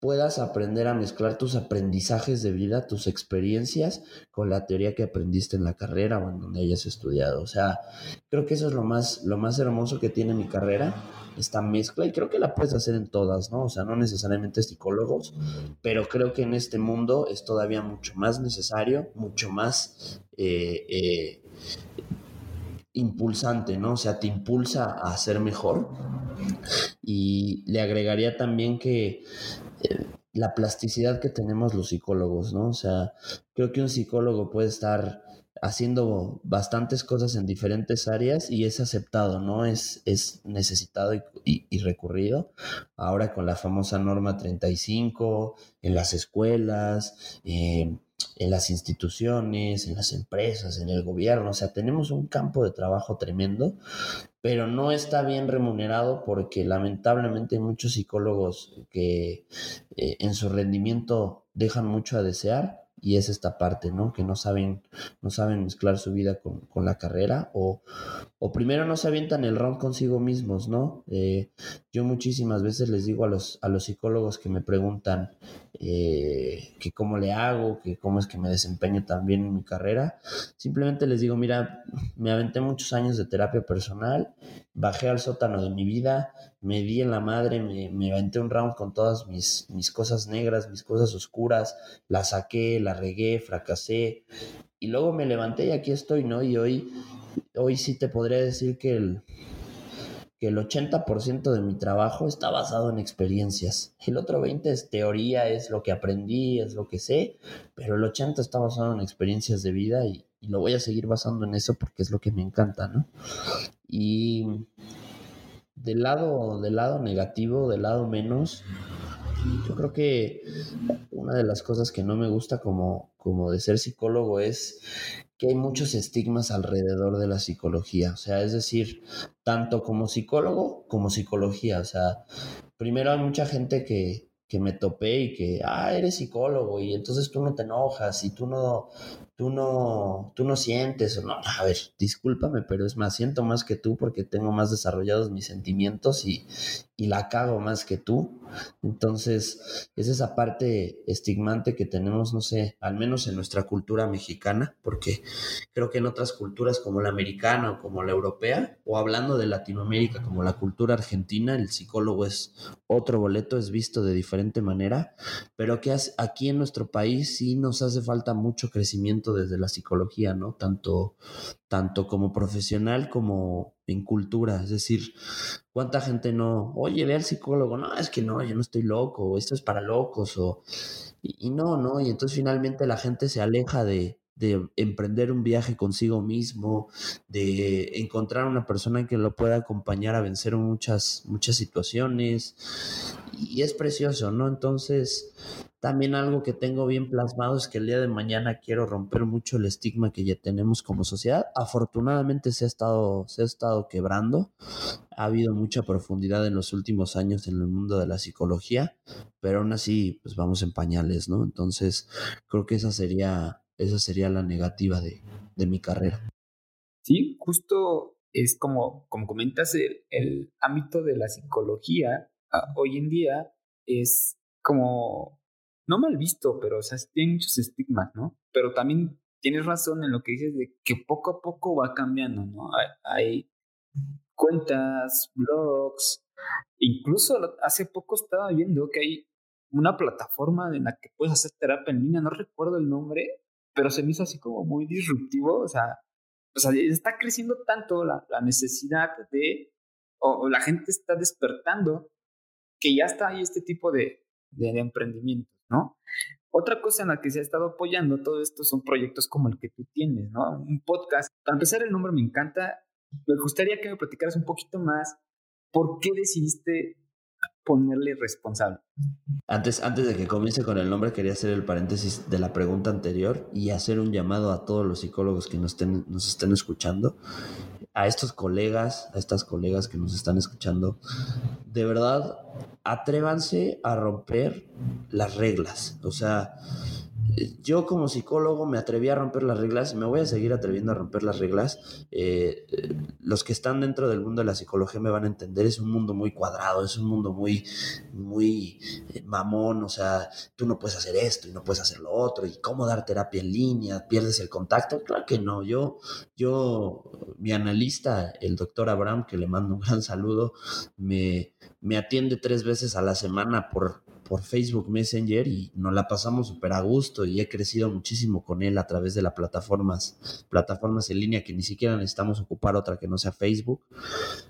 puedas aprender a mezclar tus aprendizajes de vida, tus experiencias con la teoría que aprendiste en la carrera o en donde hayas estudiado. O sea, creo que eso es lo más, lo más hermoso que tiene mi carrera, esta mezcla, y creo que la puedes hacer en todas, ¿no? O sea, no necesariamente psicólogos, pero creo que en este mundo es todavía mucho más necesario, mucho más... Eh, eh, impulsante, ¿no? O sea, te impulsa a ser mejor. Y le agregaría también que la plasticidad que tenemos los psicólogos, ¿no? O sea, creo que un psicólogo puede estar haciendo bastantes cosas en diferentes áreas y es aceptado, ¿no? Es, es necesitado y, recurrido. Ahora con la famosa norma 35, en las escuelas, eh, en las instituciones, en las empresas, en el gobierno, o sea, tenemos un campo de trabajo tremendo pero no está bien remunerado porque lamentablemente muchos psicólogos que eh, en su rendimiento dejan mucho a desear y es esta parte, ¿no? Que no saben, no saben mezclar su vida con, con la carrera o, o, primero no se avientan el round consigo mismos, ¿no? Eh, yo muchísimas veces les digo a los, a los psicólogos que me preguntan eh, que cómo le hago, que cómo es que me desempeño también en mi carrera, simplemente les digo, mira, me aventé muchos años de terapia personal, bajé al sótano de mi vida, me di en la madre, me, me aventé un round con todas mis, mis cosas negras, mis cosas oscuras, la saqué, la regué, fracasé, y luego me levanté y aquí estoy, ¿no? Y hoy, hoy sí te podría decir que el, que el 80% de mi trabajo está basado en experiencias. El otro 20% es teoría, es lo que aprendí, es lo que sé, pero el 80% está basado en experiencias de vida y, y lo voy a seguir basando en eso porque es lo que me encanta, ¿no? Y del lado, del lado negativo, del lado menos, yo creo que una de las cosas que no me gusta como, como de ser psicólogo es que hay muchos estigmas alrededor de la psicología. O sea, es decir, tanto como psicólogo como psicología. O sea, primero hay mucha gente que, que me topé y que, ah, eres psicólogo y entonces tú no te enojas y tú no, tú no, tú no sientes o no. A ver, discúlpame, pero es más, siento más que tú porque tengo más desarrollados mis sentimientos y, y la cago más que tú. Entonces, es esa parte estigmante que tenemos, no sé, al menos en nuestra cultura mexicana, porque creo que en otras culturas como la americana o como la europea, o hablando de Latinoamérica como la cultura argentina, el psicólogo es otro boleto, es visto de diferente manera, pero que aquí en nuestro país sí nos hace falta mucho crecimiento desde la psicología, ¿no? Tanto, tanto como profesional como en cultura, es decir, ¿Cuánta gente no, oye, ve al psicólogo? No, es que no, yo no estoy loco, esto es para locos, o, y, no, ¿no? Y entonces finalmente la gente se aleja de, de emprender un viaje consigo mismo, de encontrar una persona que lo pueda acompañar a vencer muchas, muchas situaciones. Y es precioso, ¿no? Entonces, también algo que tengo bien plasmado es que el día de mañana quiero romper mucho el estigma que ya tenemos como sociedad. Afortunadamente se ha estado, se ha estado quebrando. Ha habido mucha profundidad en los últimos años en el mundo de la psicología, pero aún así, pues vamos en pañales, ¿no? Entonces, creo que esa sería, esa sería la negativa de, de mi carrera. Sí, justo es como, como comentas, el, el ámbito de la psicología ah, hoy en día es como no mal visto, pero o sea, tiene muchos estigmas, ¿no? Pero también tienes razón en lo que dices de que poco a poco va cambiando, ¿no? Hay, cuentas, blogs, incluso hace poco estaba viendo que hay una plataforma en la que puedes hacer terapia en línea, no recuerdo el nombre, pero se me hizo así como muy disruptivo, o sea, o sea está creciendo tanto la, la necesidad de, o, la gente está despertando, que ya está ahí este tipo de, de, de emprendimiento. Otra cosa en la que se ha estado apoyando todo esto son proyectos como el que tú tienes, ¿no? Un podcast. Para empezar, el nombre me encanta. Me gustaría que me platicaras un poquito más por qué decidiste ponerle responsable. Antes, antes de que comience con el nombre, quería hacer el paréntesis de la pregunta anterior y hacer un llamado a todos los psicólogos que nos estén, nos estén escuchando. a estos colegas, a estas colegas que nos están escuchando, de verdad, atrévanse a romper las reglas. O sea, yo como psicólogo me atreví a romper las reglas y me voy a seguir atreviendo a romper las reglas. Eh, los que están dentro del mundo de la psicología me van a entender, es un mundo muy cuadrado, es un mundo muy, muy eh, mamón, o sea, tú no puedes hacer esto y no puedes hacer lo otro, y cómo dar terapia en línea, pierdes el contacto. Claro que no, yo, yo, mi analista, el doctor Abraham, que le mando un gran saludo, me, me atiende tres veces a la semana por por Facebook Messenger y nos la pasamos súper a gusto y he crecido muchísimo con él a través de las plataformas, plataformas en línea que ni siquiera necesitamos ocupar otra que no sea Facebook.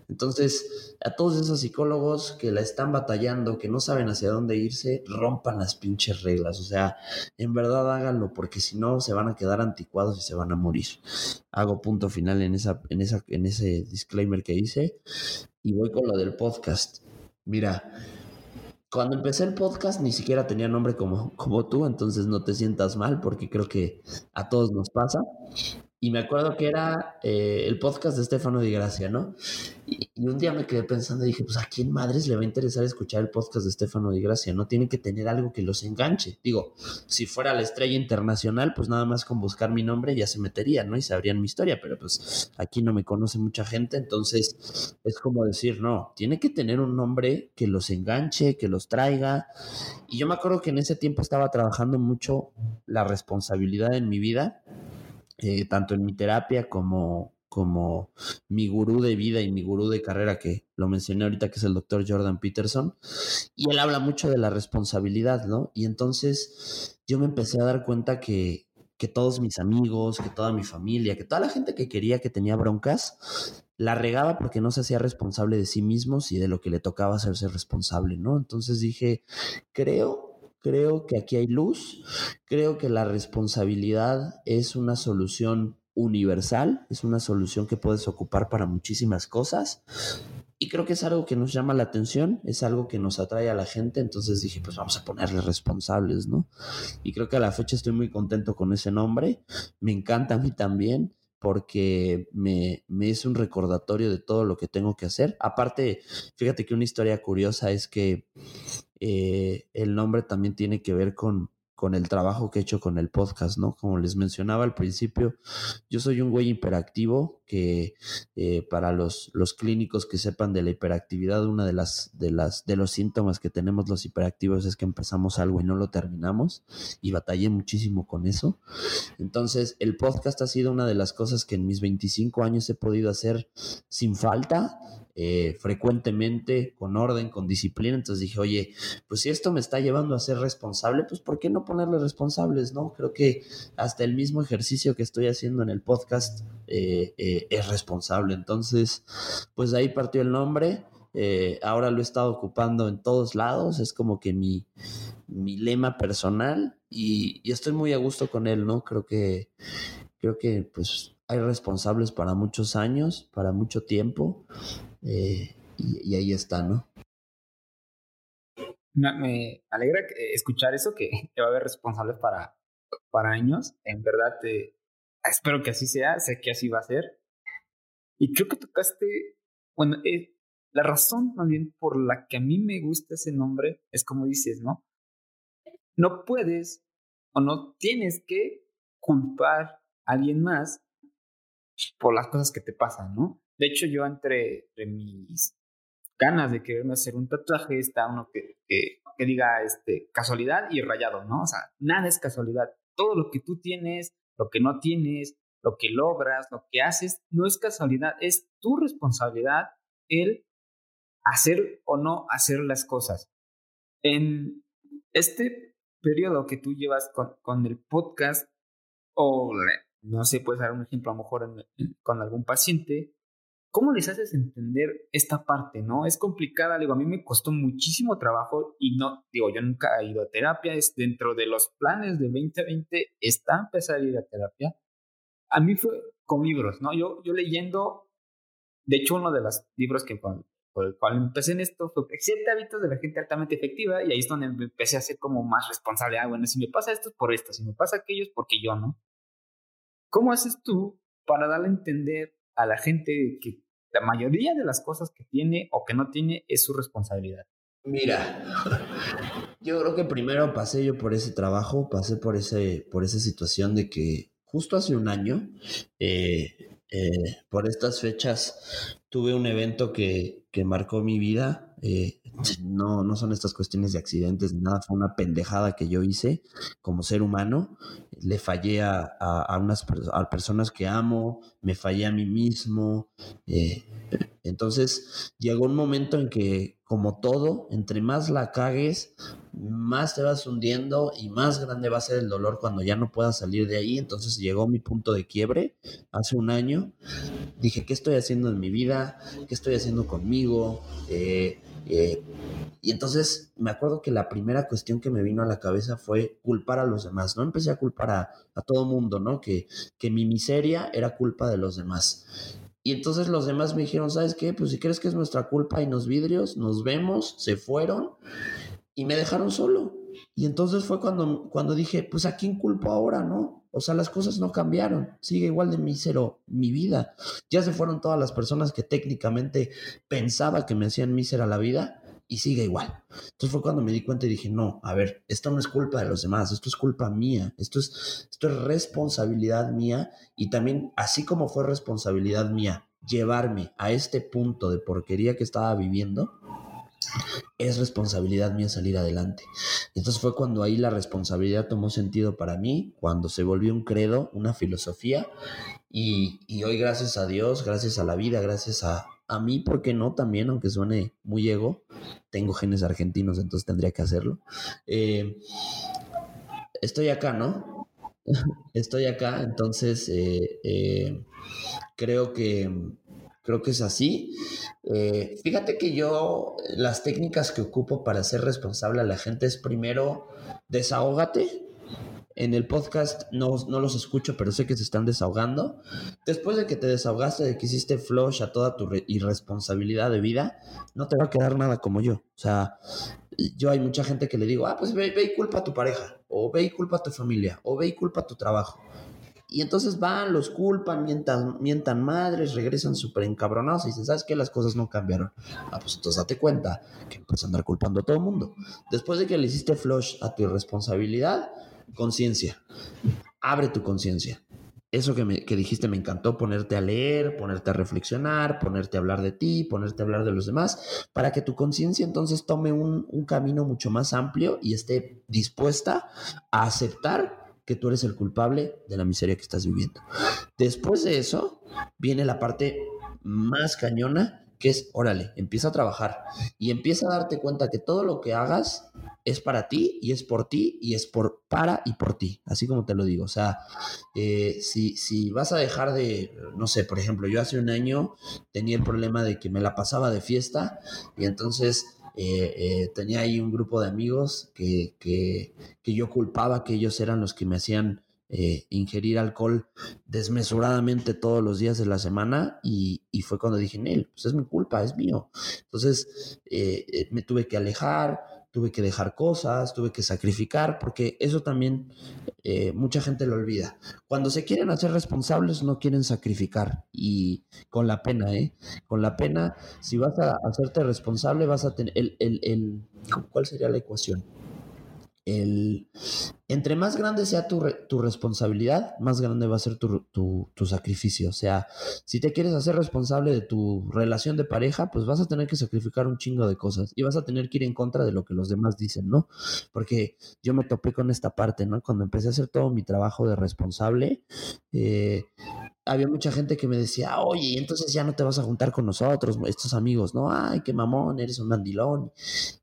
Entonces, a todos esos psicólogos que la están batallando, que no saben hacia dónde irse, rompan las pinches reglas. O sea, en verdad háganlo porque si no se van a quedar anticuados y se van a morir. Hago punto final en, esa, en, esa, en ese disclaimer que hice y voy con lo del podcast. Mira, cuando empecé el podcast ni siquiera tenía nombre como, como tú, entonces no te sientas mal porque creo que a todos nos pasa. Y me acuerdo que era eh, el podcast de Estefano Di Gracia, ¿no? Y, un día me quedé pensando y dije, pues a quién madres le va a interesar escuchar el podcast de Estefano Di Gracia, ¿no? Tienen que tener algo que los enganche. Digo, si fuera la estrella internacional, pues nada más con buscar mi nombre ya se meterían, ¿no? Y sabrían mi historia, pero pues aquí no me conoce mucha gente, entonces es como decir, no, tiene que tener un nombre que los enganche, que los traiga. Y yo me acuerdo que en ese tiempo estaba trabajando mucho la responsabilidad en mi vida eh, tanto en mi terapia como, como mi gurú de vida y mi gurú de carrera, que lo mencioné ahorita, que es el doctor Jordan Peterson, y él habla mucho de la responsabilidad, ¿no? Y entonces yo me empecé a dar cuenta que, que todos mis amigos, que toda mi familia, que toda la gente que quería que tenía broncas, la regaba porque no se hacía responsable de sí mismos y de lo que le tocaba hacerse responsable, ¿no? Entonces dije, creo Creo que aquí hay luz, creo que la responsabilidad es una solución universal, es una solución que puedes ocupar para muchísimas cosas y creo que es algo que nos llama la atención, es algo que nos atrae a la gente, entonces dije, pues vamos a ponerle responsables, ¿no? Y creo que a la fecha estoy muy contento con ese nombre, me encanta a mí también porque me, me es un recordatorio de todo lo que tengo que hacer. Aparte, fíjate que una historia curiosa es que eh, el nombre también tiene que ver con, con el trabajo que he hecho con el podcast, ¿no? Como les mencionaba al principio, yo soy un güey hiperactivo que eh, para los, los clínicos que sepan de la hiperactividad, una de las, de las, de los síntomas que tenemos los hiperactivos es que empezamos algo y no lo terminamos y batallé muchísimo con eso. Entonces, el podcast ha sido una de las cosas que en mis 25 años he podido hacer sin falta eh, frecuentemente, con orden, con disciplina. Entonces dije, oye, pues si esto me está llevando a ser responsable, pues ¿por qué no ponerle responsables? No, creo que hasta el mismo ejercicio que estoy haciendo en el podcast eh, eh, es responsable. Entonces, pues de ahí partió el nombre. ahora lo he estado ocupando en todos lados, es como que mi, mi lema personal y, y, estoy muy a gusto con él, ¿no? Creo que, creo que pues hay responsables para muchos años, para mucho tiempo eh, y, ahí está, ¿no? Me, alegra escuchar eso, que, *laughs* va a haber responsables para, para años. En verdad, te, espero que así sea, sé que así va a ser. Y creo que tocaste, bueno, eh, la razón más bien por la que a mí me gusta ese nombre es como dices, ¿no? No puedes o no tienes que culpar a alguien más por las cosas que te pasan, ¿no? De hecho, yo entre, mis ganas de quererme hacer un tatuaje está uno que, diga este, casualidad y rayado, ¿no? O sea, nada es casualidad. Todo lo que tú tienes, lo que no tienes, lo que logras, lo que haces, no es casualidad, es tu responsabilidad el hacer o no hacer las cosas. En este periodo que tú llevas con el podcast, o no sé, puedes dar un ejemplo a lo mejor con algún paciente, ¿Cómo les haces entender esta parte, no? Es complicada, digo, a mí me costó muchísimo trabajo y no, digo, yo nunca he ido a terapia, es dentro de los planes de 2020 está empezar a ir a terapia. A mí fue con libros, ¿no? Yo, yo leyendo, de hecho, uno de los libros que por el cual empecé en esto fue Siete hábitos de la gente altamente efectiva y ahí es donde empecé a ser como más responsable. Ah, bueno, si me pasa esto es por esto, si me pasa aquello es porque yo, ¿no? ¿Cómo haces tú para darle a entender a la gente que la mayoría de las cosas que tiene o que no tiene es su responsabilidad? Mira, *laughs* yo creo que primero pasé yo por ese trabajo, pasé por, ese, por esa situación de que justo hace un año, eh, eh, por estas fechas, tuve un evento que, que marcó mi vida. Eh, no, no son estas cuestiones de accidentes nada, fue una pendejada que yo hice como ser humano. Le fallé a, a, unas a personas que amo, me fallé a mí mismo. entonces llegó un momento en que como todo, entre más la cagues, más te vas hundiendo y más grande va a ser el dolor cuando ya no puedas salir de ahí. Entonces llegó mi punto de quiebre hace un año. Dije, ¿qué estoy haciendo en mi vida? ¿Qué estoy haciendo conmigo? Eh, eh, y entonces me acuerdo que la primera cuestión que me vino a la cabeza fue culpar a los demás, ¿no? Empecé a culpar a, a todo mundo, ¿no? Que, que mi miseria era culpa de los demás. Y entonces los demás me dijeron, ¿sabes qué? Pues si crees que es nuestra culpa y nos vidrios, nos vemos, se fueron y me dejaron solo. Y entonces fue cuando, cuando dije, pues a quién culpo ahora, ¿no? O sea, las cosas no cambiaron, sigue igual de mísero mi vida. Ya se fueron todas las personas que técnicamente pensaba que me hacían mísera la vida y sigue igual. Entonces fue cuando me di cuenta y dije, no, a ver, esto no es culpa de los demás, esto es culpa mía, esto es, esto es responsabilidad mía y también, así como fue responsabilidad mía llevarme a este punto de porquería que estaba viviendo, es responsabilidad mía salir adelante. Entonces fue cuando ahí la responsabilidad tomó sentido para mí, cuando se volvió un credo, una filosofía, y, y hoy gracias a Dios, gracias a la vida, gracias a, a mí, ¿por qué no? También, aunque suene muy ego, tengo genes argentinos, entonces tendría que hacerlo. Eh, estoy acá, ¿no? *laughs* estoy acá, entonces eh, eh, creo que creo que es así. fíjate que yo las técnicas que ocupo para ser responsable a la gente es primero desahógate en el podcast no, no, los escucho, pero sé que se están desahogando. Después de que te desahogaste, de que hiciste flush a toda tu irresponsabilidad de vida, no te va a quedar nada como yo. O sea, yo hay mucha gente que le digo, ah, pues ve, ve y culpa a tu pareja, o ve y culpa a tu familia, o ve y culpa a tu trabajo. Y entonces van, los culpan, mientan, mientan madres, regresan súper encabronados y dicen, ¿sabes qué? Las cosas no cambiaron. Ah, pues entonces date cuenta que empiezas a andar culpando a todo el mundo. Después de que le hiciste flush a tu irresponsabilidad, conciencia. Abre tu conciencia. Eso que, me, que dijiste me encantó, ponerte a leer, ponerte a reflexionar, ponerte a hablar de ti, ponerte a hablar de los demás, para que tu conciencia entonces tome un, un camino mucho más amplio y esté dispuesta a aceptar que tú eres el culpable de la miseria que estás viviendo. Después de eso, viene la parte más cañona, que es, órale, empieza a trabajar y empieza a darte cuenta que todo lo que hagas es para ti y es por ti y es por para y por ti, así como te lo digo. O sea, eh, si, si vas a dejar de, no sé, por ejemplo, yo hace un año tenía el problema de que me la pasaba de fiesta y entonces eh, eh, tenía ahí un grupo de amigos que, que, que, yo culpaba que ellos eran los que me hacían eh, ingerir alcohol desmesuradamente todos los días de la semana y, fue cuando dije, Nel, pues es mi culpa, es mío. Entonces eh, eh, me tuve que alejar, tuve que dejar cosas, tuve que sacrificar, porque eso también mucha gente lo olvida. Cuando se quieren hacer responsables no quieren sacrificar y con la pena, ¿eh? Con la pena, si vas a hacerte responsable vas a tener el, el, el ¿cuál sería la ecuación? el, entre más grande sea tu, tu responsabilidad, más grande va a ser tu, tu, sacrificio. O sea, si te quieres hacer responsable de tu relación de pareja, pues vas a tener que sacrificar un chingo de cosas y vas a tener que ir en contra de lo que los demás dicen, ¿no? Porque yo me topé con esta parte, ¿no? Cuando empecé a hacer todo mi trabajo de responsable, eh, había mucha gente que me decía, oye, entonces ya no te vas a juntar con nosotros, estos amigos, ¿no? Ay, qué mamón, eres un mandilón.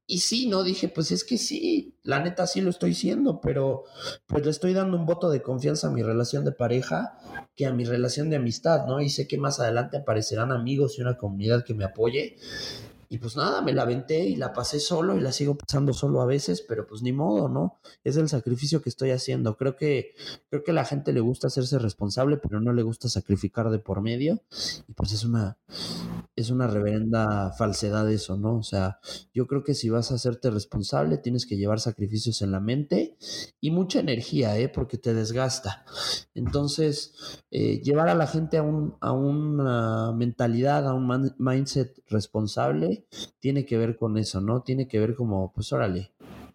Y sí, no, dije, pues es que sí, la neta sí lo estoy siendo, pero pues le estoy dando un voto de confianza a mi relación de pareja que a mi relación de amistad, ¿no? Y sé que más adelante aparecerán amigos y una comunidad que me apoye. Y pues nada, me la aventé y la pasé solo y la sigo pasando solo a veces, pero pues ni modo, ¿no? Es el sacrificio que estoy haciendo. Creo que, creo que a la gente le gusta hacerse responsable, pero no le gusta sacrificar de por medio. Y pues es una, es una reverenda falsedad eso, ¿no? O sea, yo creo que si vas a hacerte responsable, tienes que llevar sacrificios en la mente y mucha energía, ¿eh? Porque te desgasta. Entonces, eh, llevar a la gente a, un, a una mentalidad, a un mindset responsable, tiene que ver con eso, ¿no? Tiene que ver como, pues órale,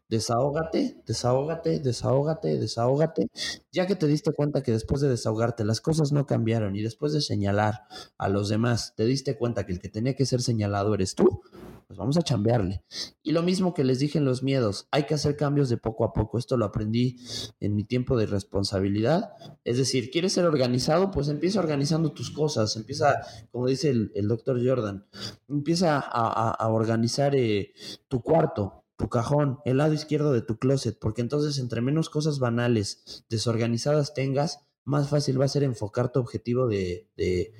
desahógate, desahógate, desahógate, desahógate, ya que te diste cuenta que después de desahogarte las cosas no cambiaron y después de señalar a los demás te diste cuenta que el que tenía que ser señalado eres tú, pues vamos a chambearle. Y lo mismo que les dije en los miedos, hay que hacer cambios de poco a poco. Esto lo aprendí en mi tiempo de responsabilidad. Es decir, ¿quieres ser organizado? Pues empieza organizando tus cosas. Empieza, como dice el, doctor Jordan, empieza a, organizar eh, tu cuarto tu cajón, el lado izquierdo de tu closet, porque entonces entre menos cosas banales, desorganizadas tengas, más fácil va a ser enfocar tu objetivo de, de,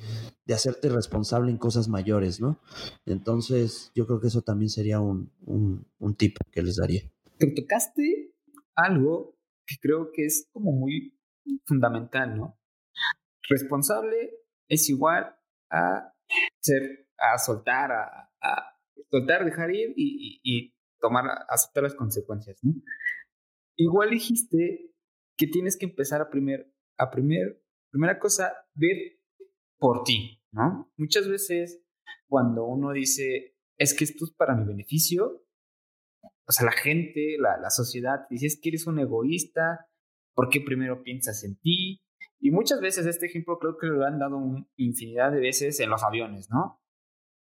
de, hacerte responsable en cosas mayores, ¿no? Entonces, yo creo que eso también sería un, un, tip que les daría. Te tocaste algo que creo que es como muy fundamental, ¿no? Responsable es igual a ser, a soltar, a, a soltar, dejar ir y tomar, aceptar las consecuencias, ¿no? Igual dijiste que tienes que empezar a primer, a primer, primera cosa, ver por ti, ¿no? Muchas veces cuando uno dice, es que esto es para mi beneficio, o sea, la gente, la, la sociedad, dice, que eres un egoísta, ¿por qué primero piensas en ti? Y muchas veces este ejemplo creo que lo han dado infinidad de veces en los aviones, ¿no?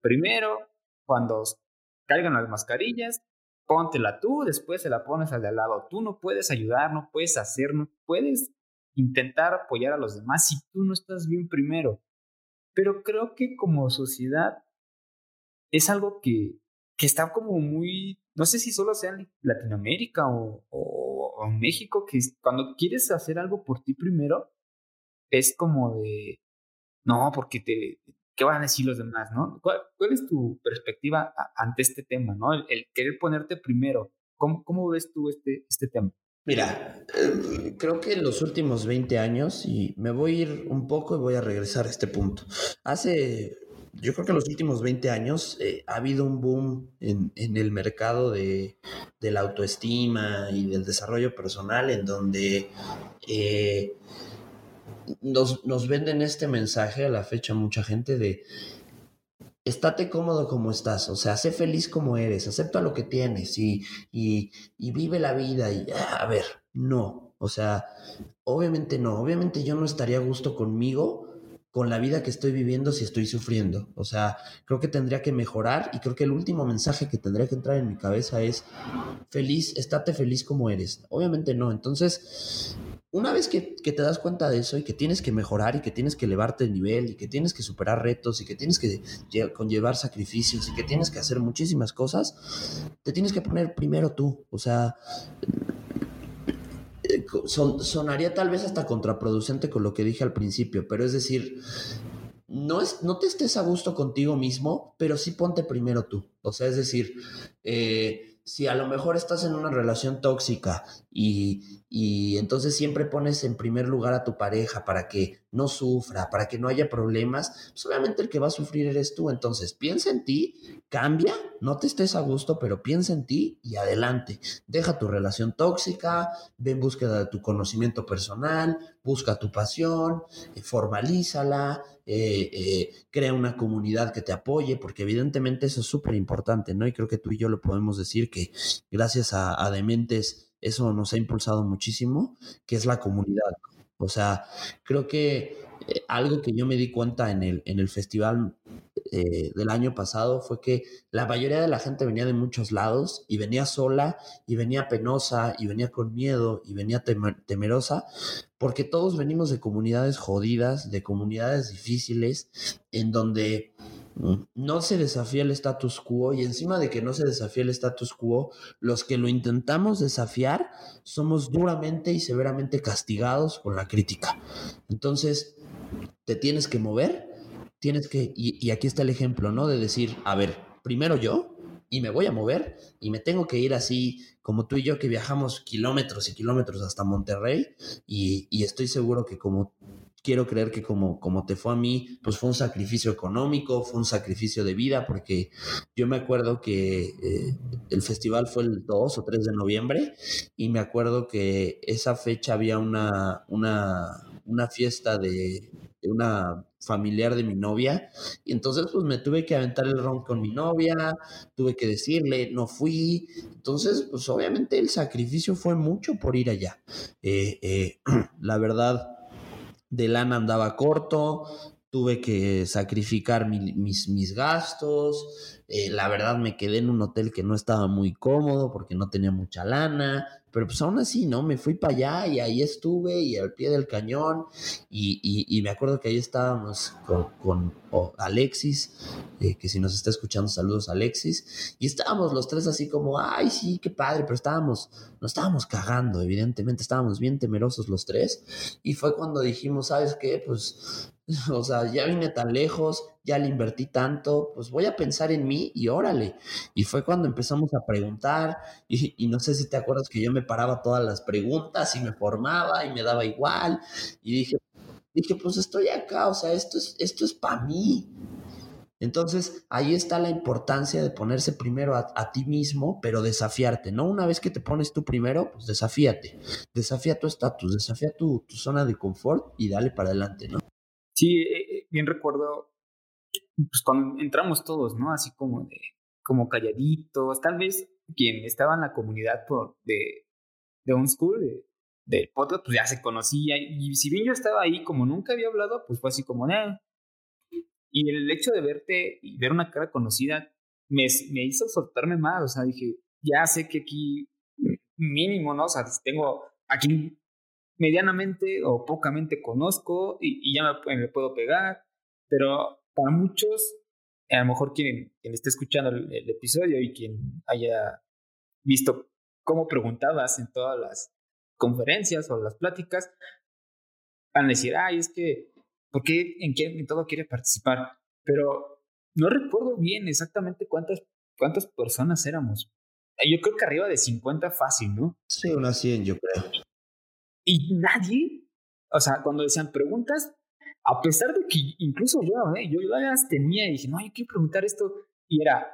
Primero, cuando caigan las mascarillas, póntela tú, después se la pones al de al lado. Tú no puedes ayudar, no puedes hacer, no puedes intentar apoyar a los demás si tú no estás bien primero. Pero creo que como sociedad es algo que, que está como muy, no sé si solo sea en Latinoamérica o, o en México, que cuando quieres hacer algo por ti primero, es como de, no, porque te, ¿qué van a decir los demás, no? ¿Cuál, es tu perspectiva ante este tema, no? El, querer ponerte primero. ¿Cómo, ¿Cómo, ves tú este, este tema? Mira, eh, creo que en los últimos 20 años, y me voy a ir un poco y voy a regresar a este punto. Hace, yo creo que en los últimos 20 años eh, ha habido un boom en, en el mercado de, de, la autoestima y del desarrollo personal, en donde eh, nos, nos venden este mensaje a la fecha mucha gente de estate cómodo como estás, o sea, sé feliz como eres, acepta lo que tienes y, y, y vive la vida y ah, a ver, no, o sea, obviamente no, obviamente yo no estaría a gusto conmigo con la vida que estoy viviendo si estoy sufriendo. O sea, creo que tendría que mejorar y creo que el último mensaje que tendría que entrar en mi cabeza es feliz, estate feliz como eres. Obviamente no. Entonces, una vez que, te das cuenta de eso y que tienes que mejorar y que tienes que elevarte el nivel y que tienes que superar retos y que tienes que conllevar sacrificios y que tienes que hacer muchísimas cosas, te tienes que poner primero tú. O sea, eh, sonaría tal vez hasta contraproducente con lo que dije al principio, pero es decir, no, es, no te estés a gusto contigo mismo, pero sí ponte primero tú. O sea, es decir, eh, si a lo mejor estás en una relación tóxica y, y, entonces siempre pones en primer lugar a tu pareja para que no sufra, para que no haya problemas, solamente el que va a sufrir eres tú. Entonces piensa en ti, cambia, no te estés a gusto, pero piensa en ti y adelante. Deja tu relación tóxica, ve en búsqueda de tu conocimiento personal, busca tu pasión, eh, formalízala, eh, eh, crea una comunidad que te apoye, porque evidentemente eso es súper importante, ¿no? Y creo que tú y yo lo podemos decir que gracias a, Dementes eso nos ha impulsado muchísimo, que es la comunidad. O sea, creo que algo que yo me di cuenta en el, en el festival del año pasado fue que la mayoría de la gente venía de muchos lados y venía sola y venía penosa y venía con miedo y venía temerosa porque todos venimos de comunidades jodidas, de comunidades difíciles, en donde no se desafía el status quo y encima de que no se desafía el status quo, los que lo intentamos desafiar somos duramente y severamente castigados con la crítica. Entonces, te tienes que mover, tienes que, y, y aquí está el ejemplo, ¿no? De decir, a ver, primero yo, y me voy a mover y me tengo que ir así como tú y yo que viajamos kilómetros y kilómetros hasta Monterrey y, estoy seguro que como quiero creer que como, como te fue a mí, pues fue un sacrificio económico, fue un sacrificio de vida, porque yo me acuerdo que eh, el festival fue el 2 o 3 de noviembre y me acuerdo que esa fecha había una, una, una fiesta de, una familiar de mi novia y entonces pues me tuve que aventar el ron con mi novia, tuve que decirle, no fui, entonces pues obviamente el sacrificio fue mucho por ir allá. Eh, eh, *clears throat* la verdad, de lana andaba corto, tuve que sacrificar mis, mis, gastos, eh, la verdad me quedé en un hotel que no estaba muy cómodo porque no tenía mucha lana, pero pues aún así, ¿no? Me fui para allá y ahí estuve y al pie del cañón y, me acuerdo que ahí estábamos con, Alexis, eh, que si nos está escuchando, saludos Alexis, y estábamos los tres así como, ay, sí, qué padre, pero estábamos, nos estábamos cagando, evidentemente, estábamos bien temerosos los tres y fue cuando dijimos, ¿sabes qué? Pues *laughs* O sea, ya vine tan lejos, ya le invertí tanto, pues voy a pensar en mí y órale. Y fue cuando empezamos a preguntar y, no sé si te acuerdas que yo me paraba todas las preguntas y me formaba y me daba igual. Y dije, dije, pues estoy acá, o sea, esto es, esto es para mí. Entonces, ahí está la importancia de ponerse primero a, ti mismo, pero desafiarte, ¿no? Una vez que te pones tú primero, pues desafíate. Desafía tu estatus, desafía tu, tu zona de confort y dale para adelante, ¿no? Sí, eh, eh, bien recuerdo, pues cuando entramos todos, ¿no? Así como de, como calladitos, tal vez quien estaba en la comunidad por, de, de un school, de, de podcast, pues ya se conocía, y si bien yo estaba ahí, como nunca había hablado, pues fue así como, eh. Y el hecho de verte y ver una cara conocida me, me hizo soltarme más, o sea, dije, ya sé que aquí mínimo, ¿no? O sea, tengo aquí medianamente o pocamente conozco y, ya me, puedo pegar, pero para muchos, a lo mejor quien, quien esté escuchando el, episodio y quien haya visto cómo preguntabas en todas las conferencias o las pláticas, van a decir, ay, es que, ¿por qué en, qué, en todo quiere participar? Pero no recuerdo bien exactamente cuántas, cuántas personas éramos. Yo creo que arriba de 50 fácil, ¿no? Sí, unas 100, yo creo. Y nadie, o sea, cuando decían preguntas, a pesar de que incluso yo, ¿eh? yo, las tenía y dije, no, yo quiero preguntar esto, y era,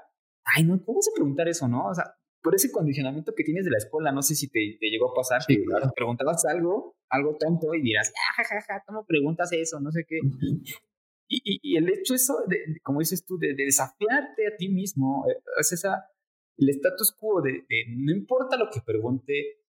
ay, no, ¿cómo se preguntar eso, no? O sea, por ese condicionamiento que tienes de la escuela, no sé si te, te llegó a pasar, que preguntabas algo, algo tonto, y dirás, ja, ja, ja, ¿cómo preguntas eso? No sé qué. y, y, el hecho eso, de, como dices tú, de, desafiarte a ti mismo, eh, es esa, el status quo de, de no importa lo que pregunte,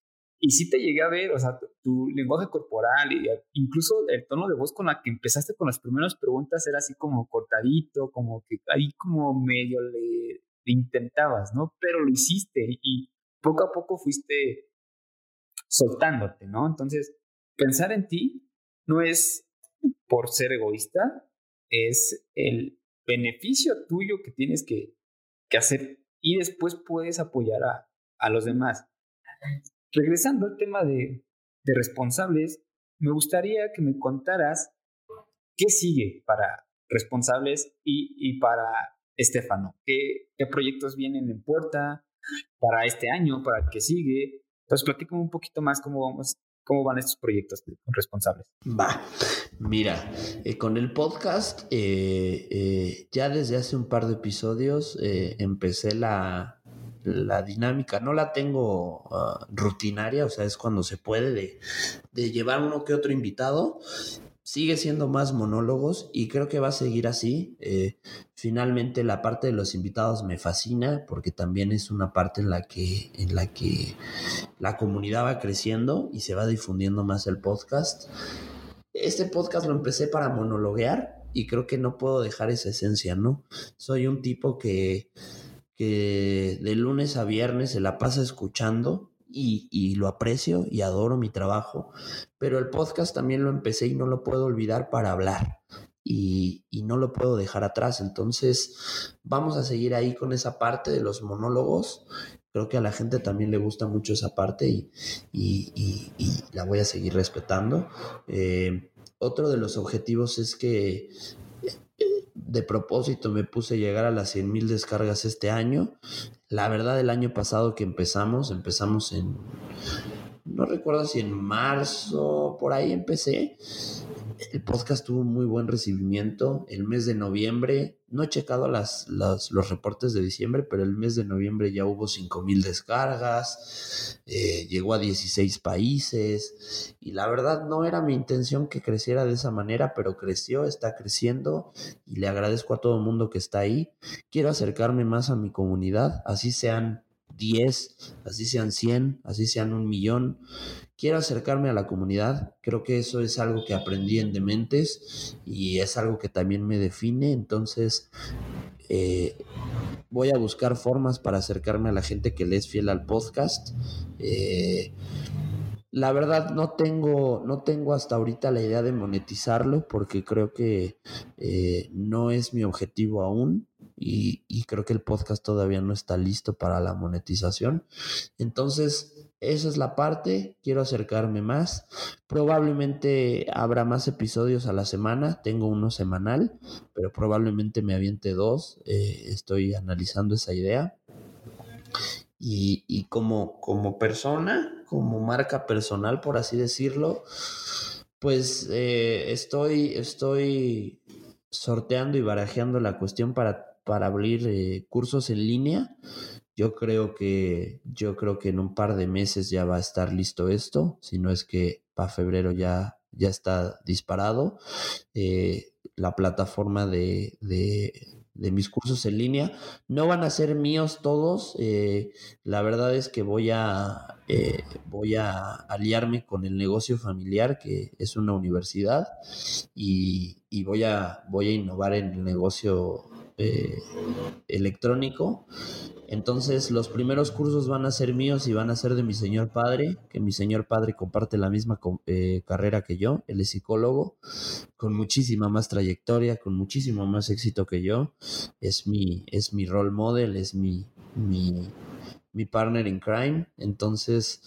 y sí te llegué a ver, o sea, tu, lenguaje corporal incluso el tono de voz con la que empezaste con las primeras preguntas era así como cortadito, como que ahí como medio le, intentabas, ¿no? Pero lo hiciste y poco a poco fuiste soltándote, ¿no? Entonces, pensar en ti no es por ser egoísta, es el beneficio tuyo que tienes que, hacer y después puedes apoyar a los demás. Regresando al tema de, responsables, me gustaría que me contaras qué sigue para responsables y, para Estefano. ¿Qué, ¿Qué, proyectos vienen en puerta para este año, para el que sigue? Entonces, platícame un poquito más cómo, vamos, cómo van estos proyectos responsables. Va, mira, eh, con el podcast, eh, eh, ya desde hace un par de episodios empecé la, la dinámica, no la tengo ah, rutinaria, o sea, es cuando se puede de, de, llevar uno que otro invitado. Sigue siendo más monólogos y creo que va a seguir así. Eh, finalmente la parte de los invitados me fascina porque también es una parte en la que, en la que la comunidad va creciendo y se va difundiendo más el podcast. Este podcast lo empecé para monologuear y creo que no puedo dejar esa esencia, ¿no? Soy un tipo que de lunes a viernes se la pasa escuchando y, lo aprecio y adoro mi trabajo, pero el podcast también lo empecé y no lo puedo olvidar para hablar. Y, no lo puedo dejar atrás. Entonces, vamos a seguir ahí con esa parte de los monólogos. Creo que a la gente también le gusta mucho esa parte y, y la voy a seguir respetando. Eh, otro de los objetivos es que de propósito me puse a llegar a las 100 mil descargas este año. La verdad, el año pasado que empezamos, empezamos en, no recuerdo si en marzo, por ahí empecé. El podcast tuvo muy buen recibimiento. El mes de noviembre, no he checado las, los reportes de diciembre, pero el mes de noviembre ya hubo 5 mil descargas, eh, llegó a 16 países y la verdad no era mi intención que creciera de esa manera, pero creció, está creciendo y le agradezco a todo el mundo que está ahí. Quiero acercarme más a mi comunidad, así sean 10, así sean 100, así sean un millón. Quiero acercarme a la comunidad. Creo que eso es algo que aprendí en Dementes y es algo que también me define. Entonces, eh, voy a buscar formas para acercarme a la gente que le es fiel al podcast. Eh, la verdad no tengo, no tengo hasta ahorita la idea de monetizarlo porque creo que eh, no es mi objetivo aún y, creo que el podcast todavía no está listo para la monetización. Entonces, esa es la parte, quiero acercarme más. Probablemente habrá más episodios a la semana, tengo uno semanal, pero probablemente me aviente dos, eh, estoy analizando esa idea. Y, y como, como persona, como marca personal, por así decirlo, pues eh, estoy, estoy sorteando y barajeando la cuestión para, para abrir eh, cursos en línea. Yo creo que yo creo que en un par de meses ya va a estar listo esto, si no es que para febrero ya, ya está disparado. Eh, la plataforma de, de mis cursos en línea. No van a ser míos todos. Eh, la verdad es que voy a, voy a aliarme con el negocio familiar, que es una universidad, y, voy, a, voy a innovar en el negocio eh, electrónico. Entonces los primeros cursos van a ser míos y van a ser de mi señor padre, que mi señor padre comparte la misma eh, carrera que yo, él es psicólogo, con muchísima más trayectoria, con muchísimo más éxito que yo, es mi, es mi role model, es mi, mi, mi partner in crime, entonces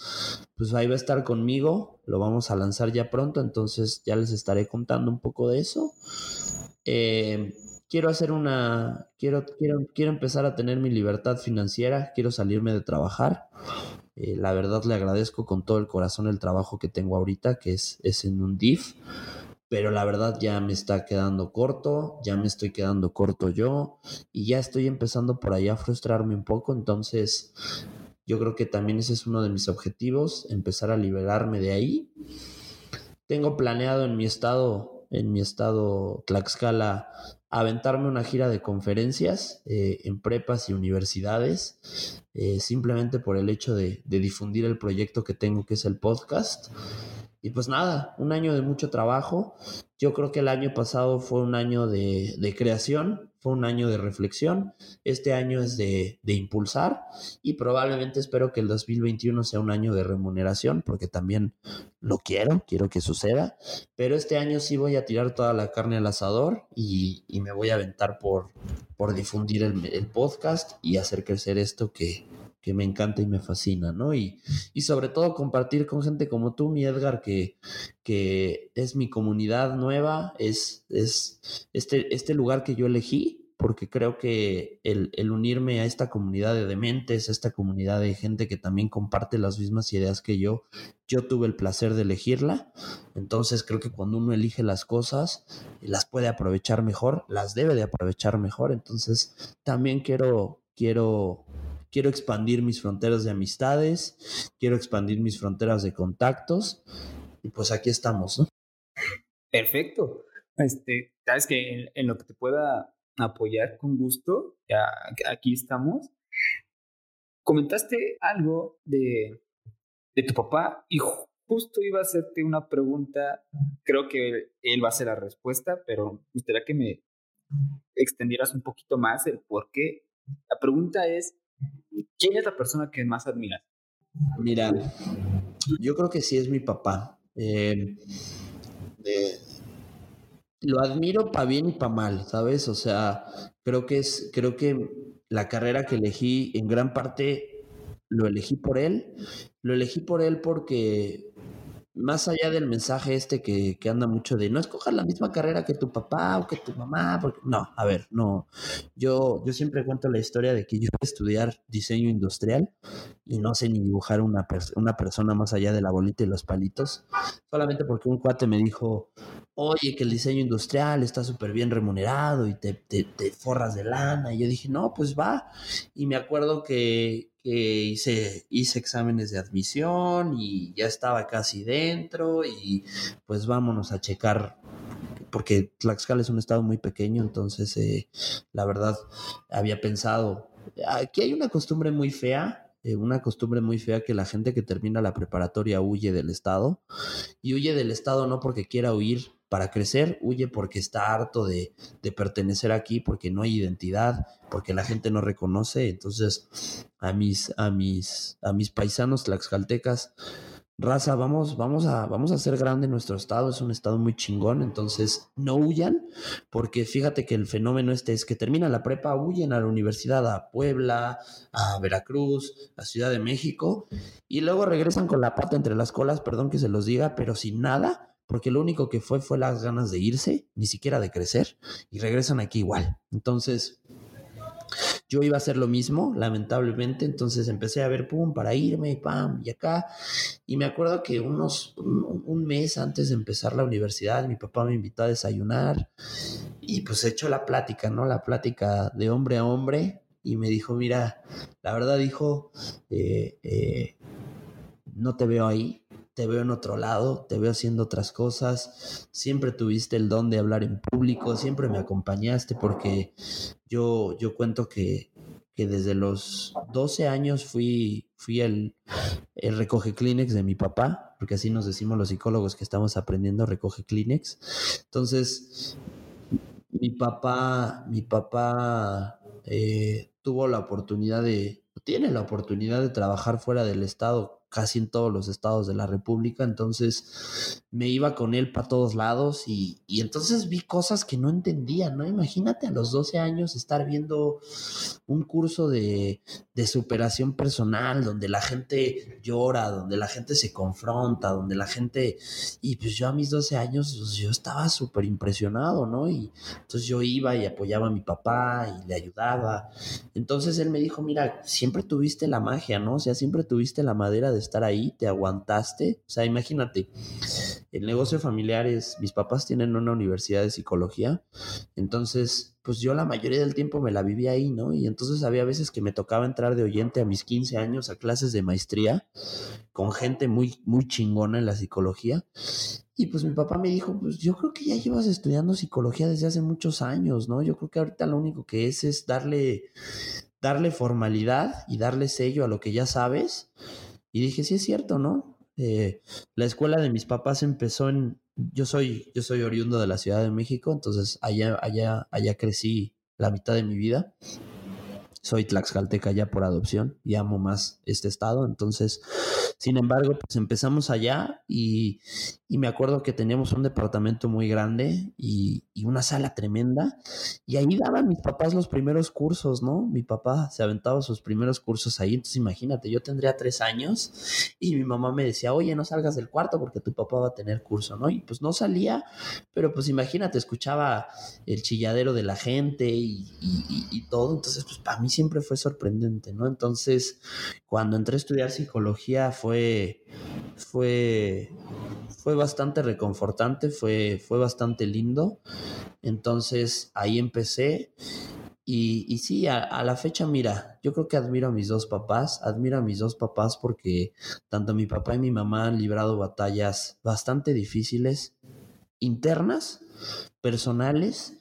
pues ahí va a estar conmigo, lo vamos a lanzar ya pronto, entonces ya les estaré contando un poco de eso. Eh, quiero hacer una, quiero, quiero, quiero empezar a tener mi libertad financiera, quiero salirme de trabajar. Eh, la verdad le agradezco con todo el corazón el trabajo que tengo ahorita, que es, es en un DIF, pero la verdad ya me está quedando corto, ya me estoy quedando corto yo y ya estoy empezando por ahí a frustrarme un poco, entonces yo creo que también ese es uno de mis objetivos, empezar a liberarme de ahí. Tengo planeado en mi estado, en mi estado Tlaxcala, aventarme una gira de conferencias eh, en prepas y universidades, eh, simplemente por el hecho de, difundir el proyecto que tengo, que es el podcast. Y pues nada, un año de mucho trabajo. Yo creo que el año pasado fue un año de creación, fue un año de reflexión. Este año es de, de, impulsar y probablemente espero que el 2021 sea un año de remuneración, porque también lo quiero, quiero que suceda. Pero este año sí voy a tirar toda la carne al asador y, me voy a aventar por, difundir el podcast y hacer crecer esto que, que me encanta y me fascina, ¿no? Y, y sobre todo compartir con gente como tú, mi Edgar, que, que es mi comunidad nueva, es, es este, este lugar que yo elegí, porque creo que el, el, unirme a esta comunidad de dementes, a esta comunidad de gente que también comparte las mismas ideas que yo, yo tuve el placer de elegirla. Entonces creo que cuando uno elige las cosas, las puede aprovechar mejor, las debe de aprovechar mejor. Entonces también quiero, quiero quiero expandir mis fronteras de amistades, quiero expandir mis fronteras de contactos y pues aquí estamos, ¿no? Perfecto. Este, sabes que en, lo que te pueda apoyar con gusto, ya aquí estamos. Comentaste algo de, de tu papá y justo iba a hacerte una pregunta, creo que él va a ser la respuesta, pero me gustaría que me extendieras un poquito más el por qué. La pregunta es, ¿Quién es la persona que más admiras? Mira, yo creo que sí es mi papá. Eh, lo admiro para bien y para mal, ¿sabes? O sea, creo que es, creo que la carrera que elegí en gran parte lo elegí por él. Lo elegí por él porque más allá del mensaje este que, que, anda mucho de no escojas la misma carrera que tu papá o que tu mamá, no, a ver, no. Yo, yo siempre cuento la historia de que yo iba a estudiar diseño industrial y no sé ni dibujar una, una persona más allá de la bolita y los palitos, solamente porque un cuate me dijo, oye, que el diseño industrial está súper bien remunerado y te, te forras de lana. Y yo dije, no, pues va. Y me acuerdo que, que hice, hice exámenes de admisión y ya estaba casi dentro y pues vámonos a checar porque Tlaxcala es un estado muy pequeño, entonces eh, la verdad había pensado, aquí hay una costumbre muy fea, eh, una costumbre muy fea que la gente que termina la preparatoria huye del estado y huye del estado no porque quiera huir para crecer, huye porque está harto de, de, pertenecer aquí, porque no hay identidad, porque la gente no reconoce. Entonces, a mis, a mis, a mis paisanos tlaxcaltecas, raza, vamos, vamos a, vamos a hacer grande nuestro estado, es un estado muy chingón, entonces no huyan, porque fíjate que el fenómeno este es que termina la prepa, huyen a la universidad a Puebla, a Veracruz, a Ciudad de México, y luego regresan con la pata entre las colas, perdón que se los diga, pero sin nada, porque lo único que fue fue las ganas de irse, ni siquiera de crecer, y regresan aquí igual. Entonces, yo iba a hacer lo mismo, lamentablemente, entonces empecé a ver, pum, para irme, pam, y acá. Y me acuerdo que unos, un, mes antes de empezar la universidad, mi papá me invitó a desayunar y pues echó la plática, ¿no? La plática de hombre a hombre y me dijo, mira, la verdad dijo, eh, eh, no te veo ahí, te veo en otro lado, te veo haciendo otras cosas, siempre tuviste el don de hablar en público, siempre me acompañaste porque yo, yo cuento que, que desde los 12 años fui, fui el, el, recoge Kleenex de mi papá, porque así nos decimos los psicólogos que estamos aprendiendo recoge Kleenex. Entonces, mi papá, mi papá eh, tuvo la oportunidad de, tiene la oportunidad de trabajar fuera del estado casi en todos los estados de la República, entonces me iba con él para todos lados y, y, entonces vi cosas que no entendía, ¿no? Imagínate a los 12 años estar viendo un curso de, de superación personal, donde la gente llora, donde la gente se confronta, donde la gente... Y pues yo a mis 12 años, pues yo estaba súper impresionado, ¿no? Y entonces yo iba y apoyaba a mi papá y le ayudaba. Entonces él me dijo, mira, siempre tuviste la magia, ¿no? O sea, siempre tuviste la madera de estar ahí, te aguantaste. O sea, imagínate, el negocio familiar es, mis papás tienen una universidad de psicología, entonces pues yo la mayoría del tiempo me la vivía ahí, ¿no? Y entonces había veces que me tocaba entrar de oyente a mis 15 años a clases de maestría con gente muy, muy chingona en la psicología. Y pues mi papá me dijo, pues yo creo que ya llevas estudiando psicología desde hace muchos años, ¿no? Yo creo que ahorita lo único que es es darle, darle formalidad y darle sello a lo que ya sabes. Y dije, sí es cierto, ¿no? Eh, la escuela de mis papás empezó en, yo soy, yo soy oriundo de la Ciudad de México, entonces allá, allá, allá crecí la mitad de mi vida. Soy tlaxcalteca ya por adopción y amo más este estado, entonces sin embargo, pues empezamos allá y, y me acuerdo que teníamos un departamento muy grande y, y, una sala tremenda y ahí daban mis papás los primeros cursos, ¿no? Mi papá se aventaba sus primeros cursos ahí, entonces imagínate, yo tendría tres años y mi mamá me decía, oye, no salgas del cuarto porque tu papá va a tener curso, ¿no? Y pues no salía, pero pues imagínate, escuchaba el chilladero de la gente y, y todo, entonces pues para mí siempre fue sorprendente, ¿no? Entonces, cuando entré a estudiar psicología fue, fue, fue bastante reconfortante, fue, fue bastante lindo. Entonces ahí empecé. Y, y sí, a, la fecha, mira, yo creo que admiro a mis dos papás, admiro a mis dos papás porque tanto mi papá y mi mamá han librado batallas bastante difíciles, internas, personales,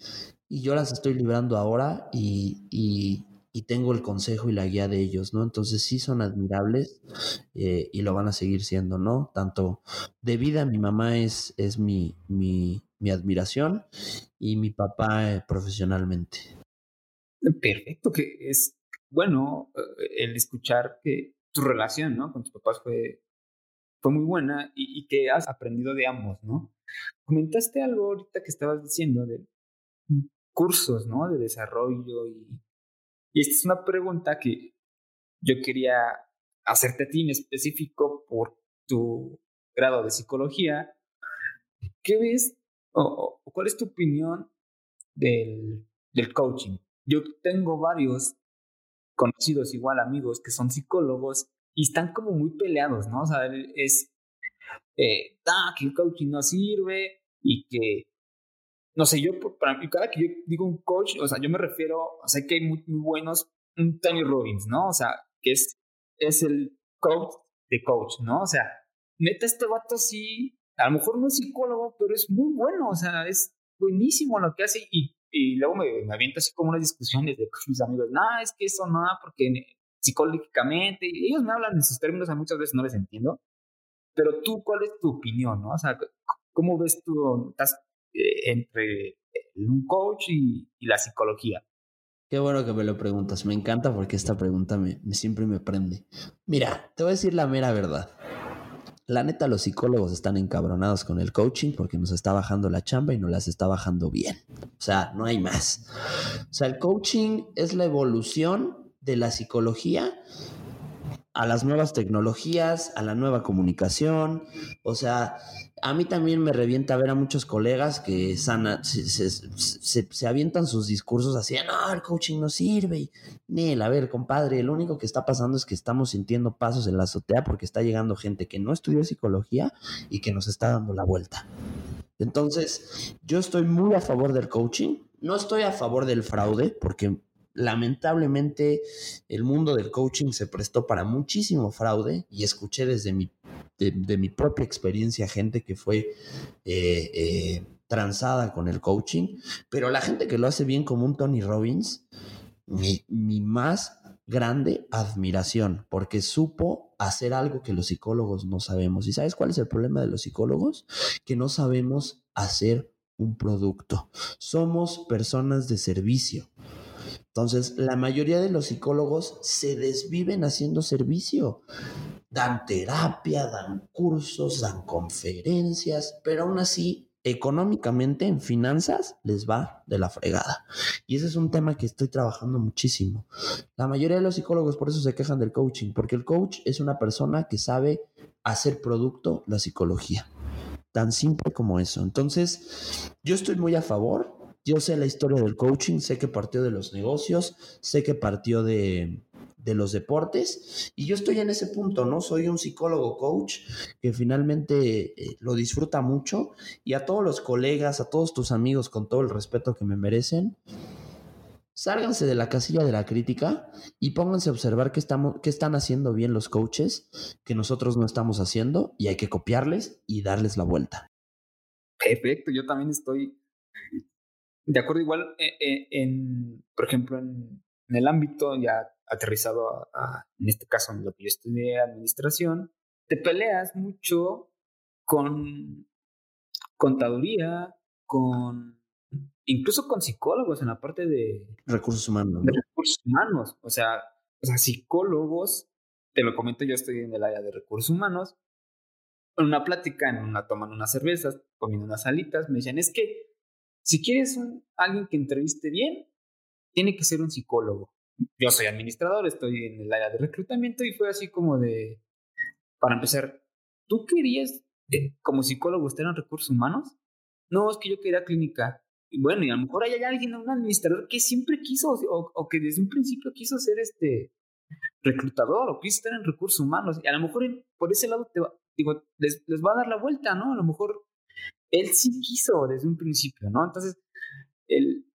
y yo las estoy librando ahora y, y tengo el consejo y la guía de ellos, ¿no? Entonces sí son admirables eh, y lo van a seguir siendo, ¿no? Tanto de vida, mi mamá es, es mi, mi, mi admiración y mi papá eh, profesionalmente. Perfecto, que es bueno eh, el escuchar que tu relación, ¿no? Con tus papás fue, fue muy buena y, y que has aprendido de ambos, ¿no? Comentaste algo ahorita que estabas diciendo de cursos, ¿no? De desarrollo y y esta es una pregunta que yo quería hacerte a ti en específico por tu grado de psicología, ¿qué ves o, cuál es tu opinión del, del coaching? Yo tengo varios conocidos, igual amigos, que son psicólogos y están como muy peleados, ¿no? O sea, es eh, ah, que el coaching no sirve y que, no sé, yo, para mí, cada que yo digo un coach, o sea, yo me refiero, o sea, que hay muy, muy buenos, un Tony Robbins, ¿no? O sea, que es, es el coach de coach, ¿no? O sea, neta, este vato sí, a lo mejor no es psicólogo, pero es muy bueno, o sea, es buenísimo lo que hace y, y luego me, me aviento así como unas discusiones de mis amigos, no, es que eso no, porque psicológicamente, ellos me hablan en sus términos, a muchas veces no les entiendo, pero tú, ¿cuál es tu opinión? ¿no? O sea, ¿cómo ves tú estás, entre un coach y, la psicología? Qué bueno que me lo preguntas. Me encanta porque esta pregunta me, siempre me prende. Mira, te voy a decir la mera verdad. La neta, los psicólogos están encabronados con el coaching porque nos está bajando la chamba y nos las está bajando bien. O sea, no hay más. O sea, el coaching es la evolución de la psicología a las nuevas tecnologías, a la nueva comunicación. O sea, a mí también me revienta ver a muchos colegas que sana, se, avientan sus discursos así, no, el coaching no sirve. Nel, a ver, compadre, lo único que está pasando es que estamos sintiendo pasos en la azotea porque está llegando gente que no estudió psicología y que nos está dando la vuelta. Entonces, yo estoy muy a favor del coaching. No estoy a favor del fraude porque lamentablemente el mundo del coaching se prestó para muchísimo fraude y escuché desde mi, de, mi propia experiencia gente que fue eh, eh, transada con el coaching, pero la gente que lo hace bien como un Tony Robbins, mi, mi más grande admiración, porque supo hacer algo que los psicólogos no sabemos. ¿Y sabes cuál es el problema de los psicólogos? Que no sabemos hacer un producto. Somos personas de servicio. Entonces, la mayoría de los psicólogos se desviven haciendo servicio. Dan terapia, dan cursos, dan conferencias, pero aún así, económicamente, en finanzas, les va de la fregada. Y ese es un tema que estoy trabajando muchísimo. La mayoría de los psicólogos por eso se quejan del coaching, porque el coach es una persona que sabe hacer producto la psicología. Tan simple como eso. Entonces, yo estoy muy a favor yo sé la historia del coaching, sé que partió de los negocios, sé que partió de, los deportes y yo estoy en ese punto, ¿no? Soy un psicólogo coach que finalmente eh, lo disfruta mucho y a todos los colegas, a todos tus amigos, con todo el respeto que me merecen, sálganse de la casilla de la crítica y pónganse a observar qué, estamos, qué están haciendo bien los coaches que nosotros no estamos haciendo y hay que copiarles y darles la vuelta. Perfecto, yo también estoy de acuerdo, igual, eh, eh, en, por ejemplo, en, el ámbito ya aterrizado a, en este caso, en lo que yo estudié, administración, te peleas mucho con contaduría, con incluso con psicólogos en la parte de recursos humanos. De recursos humanos. O sea, o sea, psicólogos, te lo comento, yo estoy en el área de recursos humanos. En una plática, en una tomando unas cervezas, comiendo unas alitas, me decían, es que si quieres un, alguien que entreviste bien, tiene que ser un psicólogo. Yo soy administrador, estoy en el área de reclutamiento y fue así como de, para empezar, ¿tú querías eh, como psicólogo estar en recursos humanos? No, es que yo quería clínica. Y bueno, y a lo mejor hay alguien, un administrador que siempre quiso o, que desde un principio quiso ser este reclutador o quiso estar en recursos humanos. Y a lo mejor por ese lado te digo, les, les va a dar la vuelta, ¿no? A lo mejor él sí quiso desde un principio, ¿no? Entonces, el,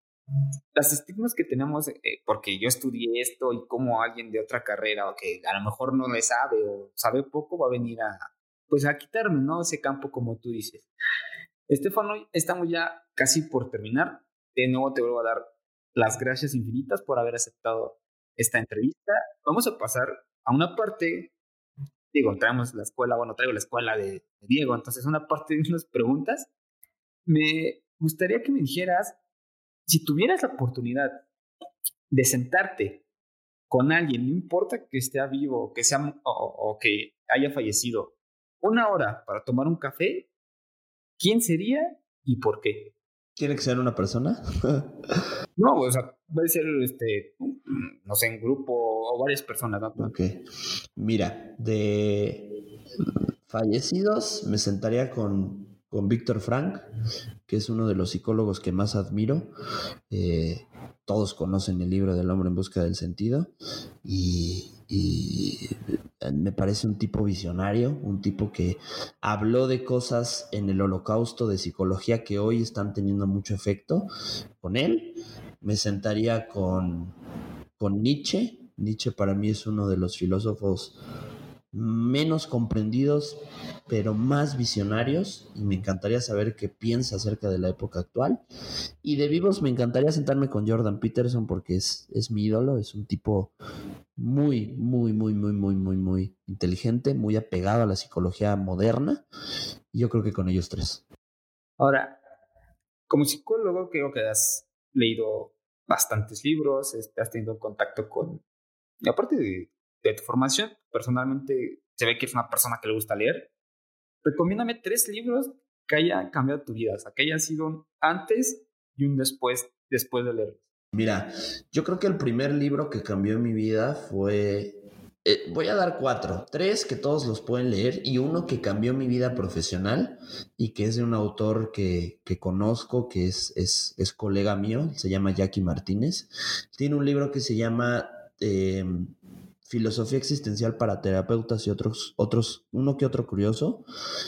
las estigmas que tenemos, eh, porque yo estudié esto y como alguien de otra carrera o que a lo mejor no le sabe o sabe poco va a venir a, pues a quitarme, ¿no? Ese campo como tú dices. Estefano, estamos ya casi por terminar. De nuevo te vuelvo a dar las gracias infinitas por haber aceptado esta entrevista. Vamos a pasar a una parte digo, traemos la escuela, bueno, traigo la escuela de, Diego, entonces una parte de unas preguntas, me gustaría que me dijeras, si tuvieras la oportunidad de sentarte con alguien, no importa que esté vivo que sea o, que haya fallecido, una hora para tomar un café, ¿quién sería y por qué? ¿Tiene que ser una persona? no, o sea, puede ser, este, no sé, en grupo o varias personas. ¿no? Ok. Mira, de Fallecidos, me sentaría con, con Víctor Frank, que es uno de los psicólogos que más admiro. Eh, todos conocen el libro del hombre en busca del sentido y, me parece un tipo visionario, un tipo que habló de cosas en el holocausto de psicología que hoy están teniendo mucho efecto. Con él me sentaría con, con Nietzsche. Nietzsche para mí es uno de los filósofos menos comprendidos, pero más visionarios. Y me encantaría saber qué piensa acerca de la época actual. Y de vivos me encantaría sentarme con Jordan Peterson porque es, es mi ídolo, es un tipo muy, muy, muy, muy, muy, muy, muy inteligente, muy apegado a la psicología moderna. Y yo creo que con ellos tres. Ahora, como psicólogo, creo que has leído bastantes libros, has tenido contacto con, aparte de tu formación. Personalmente se ve que es una persona que le gusta leer. Recomiéndame tres libros que hayan cambiado tu vida, o sea, que hayan sido un antes y un después, después de leerlos. Mira, yo creo que el primer libro que cambió mi vida fue eh, voy a dar cuatro, tres que todos los pueden leer y uno que cambió mi vida profesional y que es de un autor que, que conozco, que es, es, es, colega mío, se llama Jackie Martínez. Tiene un libro que se llama eh, Filosofía existencial para terapeutas y otros, otros, uno que otro curioso.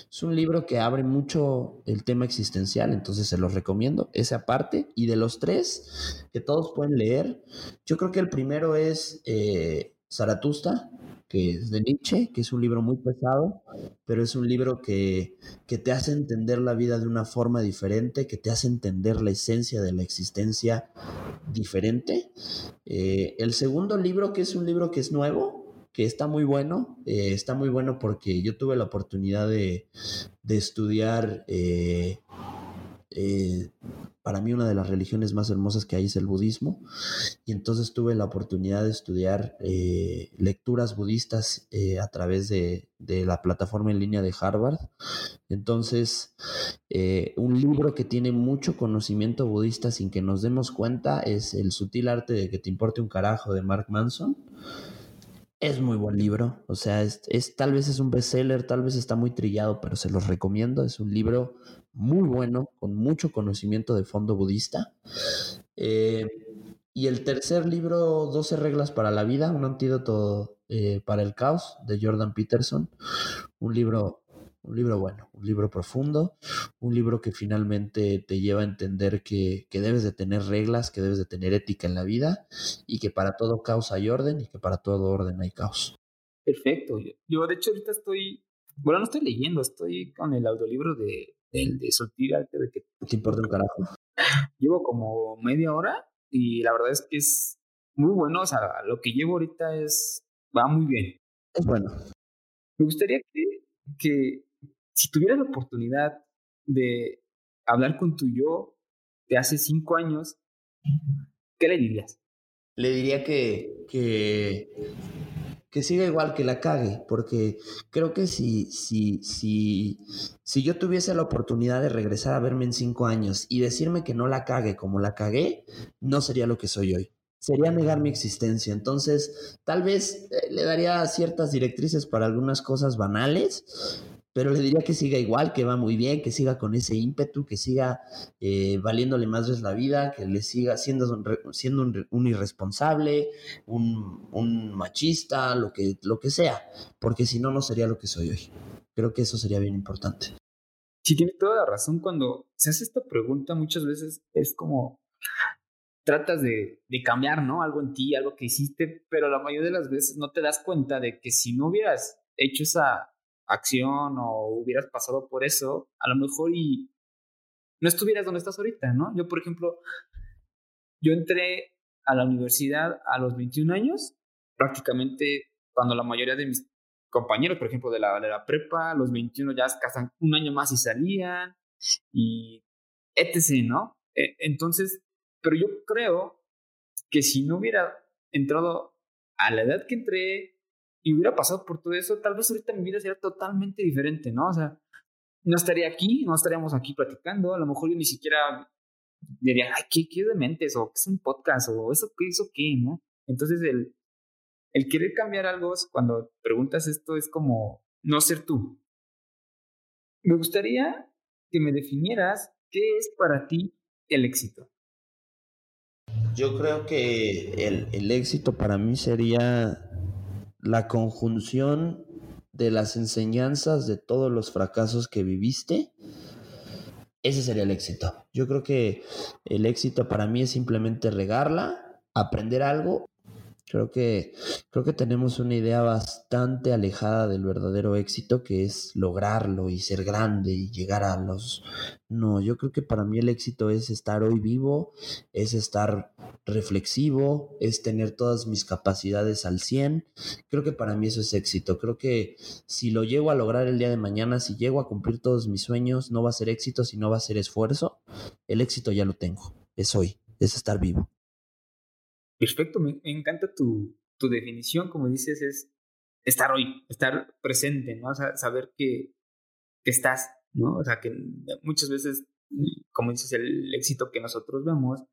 Es un libro que abre mucho el tema existencial, entonces se los recomiendo, esa aparte. Y de los tres que todos pueden leer, yo creo que el primero es eh, Zaratusta, que es de Nietzsche, que es un libro muy pesado, pero es un libro que, que, te hace entender la vida de una forma diferente, que te hace entender la esencia de la existencia diferente. Eh, el segundo libro, que es un libro que es nuevo, que está muy bueno, eh, está muy bueno porque yo tuve la oportunidad de, de estudiar eh, eh, para mí una de las religiones más hermosas que hay es el budismo y entonces tuve la oportunidad de estudiar eh, lecturas budistas eh, a través de, de, la plataforma en línea de Harvard. Entonces, un libro que tiene mucho conocimiento budista sin que nos demos cuenta es El sutil arte de que te importe un carajo de Mark Manson. Es muy buen libro, o sea, es, tal vez es un bestseller, tal vez está muy trillado, pero se los recomiendo. Es un libro muy bueno, con mucho conocimiento de fondo budista. Eh, y el tercer libro, 12 reglas para la vida, un antídoto eh, para el caos, de Jordan Peterson. Un libro, un libro bueno, un libro profundo, un libro que finalmente te lleva a entender que, que, debes de tener reglas, que debes de tener ética en la vida y que para todo caos hay orden y que para todo orden hay caos. Perfecto. Yo de hecho ahorita estoy, bueno, no estoy leyendo, estoy con el audiolibro de el de arte de que... ¿Te importa un carajo? Llevo como media hora y la verdad es que es muy bueno, o sea, lo que llevo ahorita es... va muy bien. Es bueno. Me gustaría que, que si tuvieras la oportunidad de hablar con tu yo de hace cinco años, ¿qué le dirías? Le diría que, que que siga igual, que la cague, porque creo que si, si, si, si yo tuviese la oportunidad de regresar a verme en cinco años y decirme que no la cague como la cagué, no sería lo que soy hoy. Sería negar mi existencia. Entonces, tal vez eh, le daría ciertas directrices para algunas cosas banales, pero le diría que siga igual, que va muy bien, que siga con ese ímpetu, que siga eh, valiéndole más veces la vida, que le siga siendo, un, siendo un, irresponsable, un, machista, lo que, lo que sea, porque si no, no sería lo que soy hoy. Creo que eso sería bien importante. Sí, tiene toda la razón. Cuando se hace esta pregunta, muchas veces es como tratas de, de cambiar, ¿no? Algo en ti, algo que hiciste, pero la mayoría de las veces no te das cuenta de que si no hubieras hecho esa acción o hubieras pasado por eso, a lo mejor y no estuvieras donde estás ahorita, ¿no? Yo, por ejemplo, yo entré a la universidad a los 21 años, prácticamente cuando la mayoría de mis compañeros, por ejemplo, de la, de la prepa, los 21 ya casan un año más y salían, y etc., ¿no? E, entonces, pero yo creo que si no hubiera entrado a la edad que entré, y hubiera pasado por todo eso, tal vez ahorita mi vida sería totalmente diferente, ¿no? O sea, no estaría aquí, no estaríamos aquí platicando, a lo mejor yo ni siquiera diría, ay, ¿qué, qué mentes? O ¿qué es un podcast? O eso qué, eso qué, ¿no? Entonces, el, el querer cambiar algo, cuando preguntas esto, es como no ser tú. me gustaría que me definieras qué es para ti el éxito. Yo creo que el, el éxito para mí sería la conjunción de las enseñanzas de todos los fracasos que viviste, ese sería el éxito. Yo creo que el éxito para mí es simplemente regarla, aprender algo Creo que, creo que tenemos una idea bastante alejada del verdadero éxito, que es lograrlo y ser grande y llegar a los... No, yo creo que para mí el éxito es estar hoy vivo, es estar reflexivo, es tener todas mis capacidades al 100. Creo que para mí eso es éxito. Creo que si lo llego a lograr el día de mañana, si llego a cumplir todos mis sueños, no va a ser éxito, sino va a ser esfuerzo. El éxito ya lo tengo, es hoy, es estar vivo. Perfecto, me, encanta tu, tu, definición, como dices, es estar hoy, estar presente, ¿no? O sea, saber que, estás, ¿no? O sea, que muchas veces, como dices, el éxito que nosotros vemos,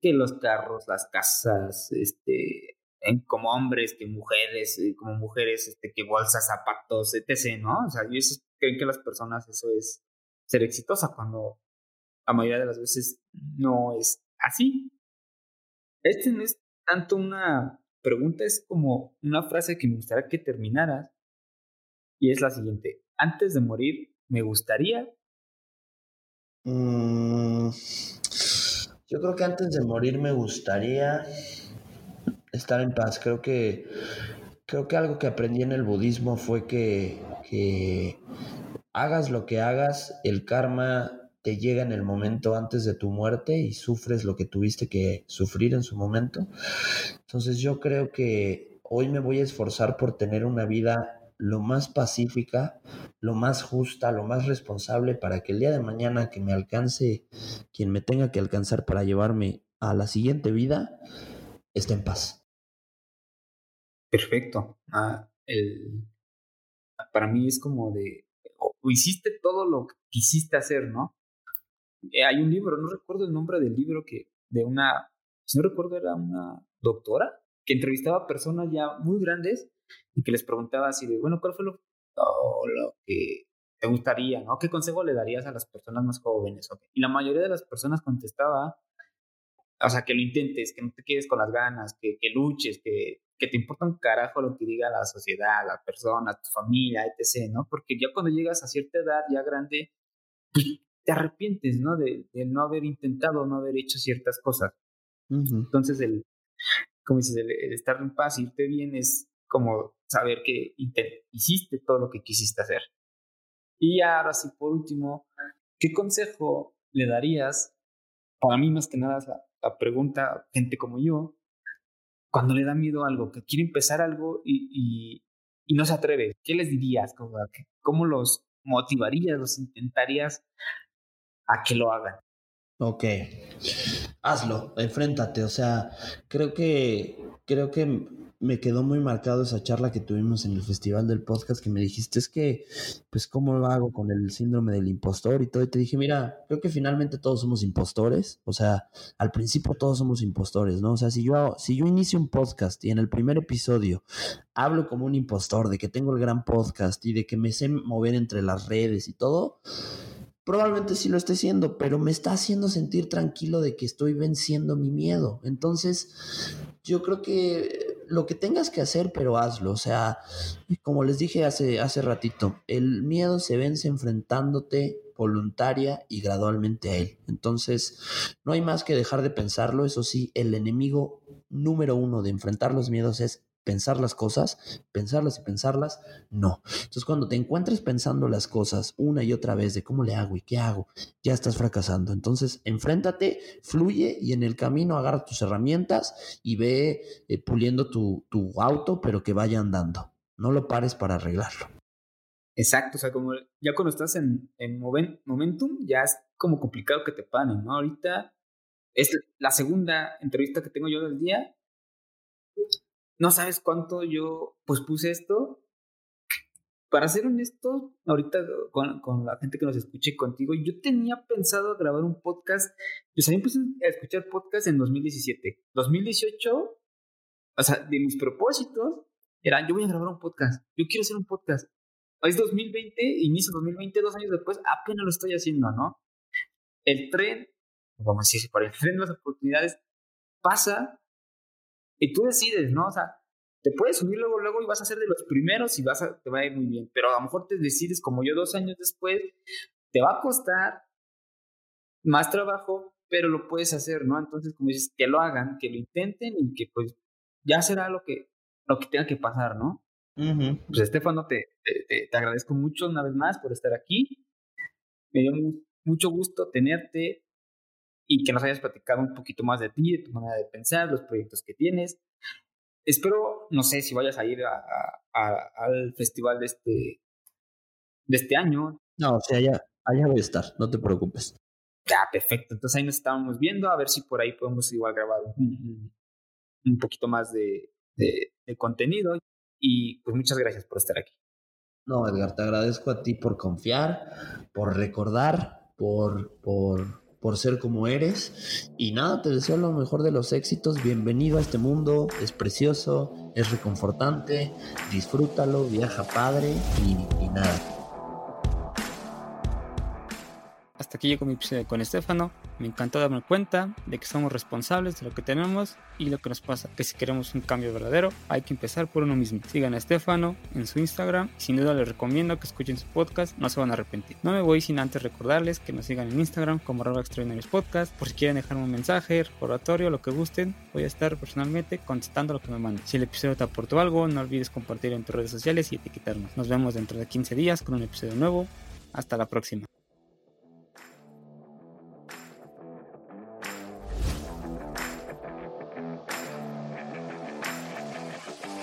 que los carros, las casas, este, como hombres, que mujeres, eh, como mujeres, este, que bolsas, zapatos, etc., ¿no? O sea, y eso creen que las personas eso es ser exitosa, cuando la mayoría de las veces no es así, este no es tanto una pregunta, es como una frase que me gustaría que terminaras. Y es la siguiente. Antes de morir, me gustaría. Mm, yo creo que antes de morir me gustaría estar en paz. Creo que creo que algo que aprendí en el budismo fue que, que hagas lo que hagas, el karma te llega en el momento antes de tu muerte y sufres lo que tuviste que sufrir en su momento. Entonces yo creo que hoy me voy a esforzar por tener una vida lo más pacífica, lo más justa, lo más responsable para que el día de mañana que me alcance quien me tenga que alcanzar para llevarme a la siguiente vida, esté en paz. Perfecto. Ah, para mí es como de, o hiciste todo lo que quisiste hacer, ¿no? Eh, hay un libro, no recuerdo el nombre del libro, que de una, si no recuerdo, era una doctora que entrevistaba personas ya muy grandes y que les preguntaba así de, bueno, ¿cuál fue lo, lo que te gustaría, ¿no? ¿Qué consejo le darías a las personas más jóvenes? Y la mayoría de las personas contestaba, o sea, que lo intentes, que no te quedes con las ganas, que, que luches, que, que te importa un carajo lo que diga la sociedad, las personas, tu familia, etc., ¿no? Porque ya cuando llegas a cierta edad, ya grande, pues te arrepientes, ¿no? De, no haber intentado, no haber hecho ciertas cosas. Entonces, el, como dices, el, estar en paz, irte bien, es como saber que hiciste todo lo que quisiste hacer. Y ahora sí, por último, ¿qué consejo le darías? Para mí, más que nada, la, la pregunta, gente como yo, cuando le da miedo a algo, que quiere empezar algo y, y, y no se atreve, ¿qué les dirías? ¿Cómo, ¿Cómo los motivarías, los intentarías a que lo hagan. Ok, hazlo, enfréntate. O sea, creo que creo que me quedó muy marcado esa charla que tuvimos en el festival del podcast que me dijiste es que, pues, ¿cómo lo hago con el síndrome del impostor y todo? Y te dije, mira, creo que finalmente todos somos impostores. O sea, al principio todos somos impostores, ¿no? O sea, si yo, si yo inicio un podcast y en el primer episodio hablo como un impostor de que tengo el gran podcast y de que me sé mover entre las redes y todo, Probablemente sí lo esté haciendo, pero me está haciendo sentir tranquilo de que estoy venciendo mi miedo. Entonces, yo creo que lo que tengas que hacer, pero hazlo. O sea, como les dije hace, hace ratito, el miedo se vence enfrentándote voluntaria y gradualmente a él. Entonces, no hay más que dejar de pensarlo. Eso sí, el enemigo número uno de enfrentar los miedos es pensar las cosas, pensarlas y pensarlas, no. Entonces cuando te encuentres pensando las cosas una y otra vez de cómo le hago y qué hago, ya estás fracasando. Entonces enfréntate, fluye y en el camino agarra tus herramientas y ve eh, puliendo tu, tu auto, pero que vaya andando. No lo pares para arreglarlo. Exacto, o sea, como ya cuando estás en, en momentum, ya es como complicado que te panen, ¿no? Ahorita es la segunda entrevista que tengo yo del día no sabes cuánto yo pues puse esto. Para ser honesto, ahorita con, con la gente que nos escuche contigo, yo tenía pensado grabar un podcast. Yo sabía empecé a escuchar podcast en 2017. 2018, o sea, de mis propósitos, era yo voy a grabar un podcast. Yo quiero hacer un podcast. es 2020, inicio 2020, dos años después, apenas lo estoy haciendo, ¿no? El tren, vamos a decir, *laughs* por el tren de las oportunidades pasa y tú decides, ¿no? O sea, te puedes subir luego, luego y vas a ser de los primeros y vas a, te va a ir muy bien. Pero a lo mejor te decides, como yo dos años después, te va a costar más trabajo, pero lo puedes hacer, ¿no? Entonces, como dices, que lo hagan, que lo intenten y que pues ya será lo que, lo que tenga que pasar, ¿no? Pues Estefano, te, te, te, agradezco mucho una vez más por estar aquí. Me dio mucho gusto tenerte y que nos hayas platicado un poquito más de ti, de tu manera de pensar, los proyectos que tienes. Espero, no sé si vayas a ir a, al festival de este, de este año. No, o sea, allá, allá voy a estar, no te preocupes. Ya, perfecto. Entonces ahí nos estábamos viendo, a ver si por ahí podemos igual grabar un, un poquito más de, de, de contenido. Y pues muchas gracias por estar aquí. No, Edgar, te agradezco a ti por confiar, por recordar, por, por por ser como eres. Y nada, te deseo lo mejor de los éxitos. Bienvenido a este mundo. Es precioso, es reconfortante. Disfrútalo, viaja padre y, nada hasta aquí llego mi episodio con Estefano. Me encantó darme cuenta de que somos responsables de lo que tenemos y lo que nos pasa. Que si queremos un cambio verdadero, hay que empezar por uno mismo. Sigan a Estefano en su Instagram. Sin duda les recomiendo que escuchen su podcast, no se van a arrepentir. No me voy sin antes recordarles que nos sigan en Instagram como arroba extraordinarios podcast. Por si quieren dejarme un mensaje, oratorio, lo que gusten, voy a estar personalmente contestando lo que me manden. Si el episodio te aportó algo, no olvides compartirlo en tus redes sociales y etiquetarnos. Nos vemos dentro de 15 días con un episodio nuevo. Hasta la próxima.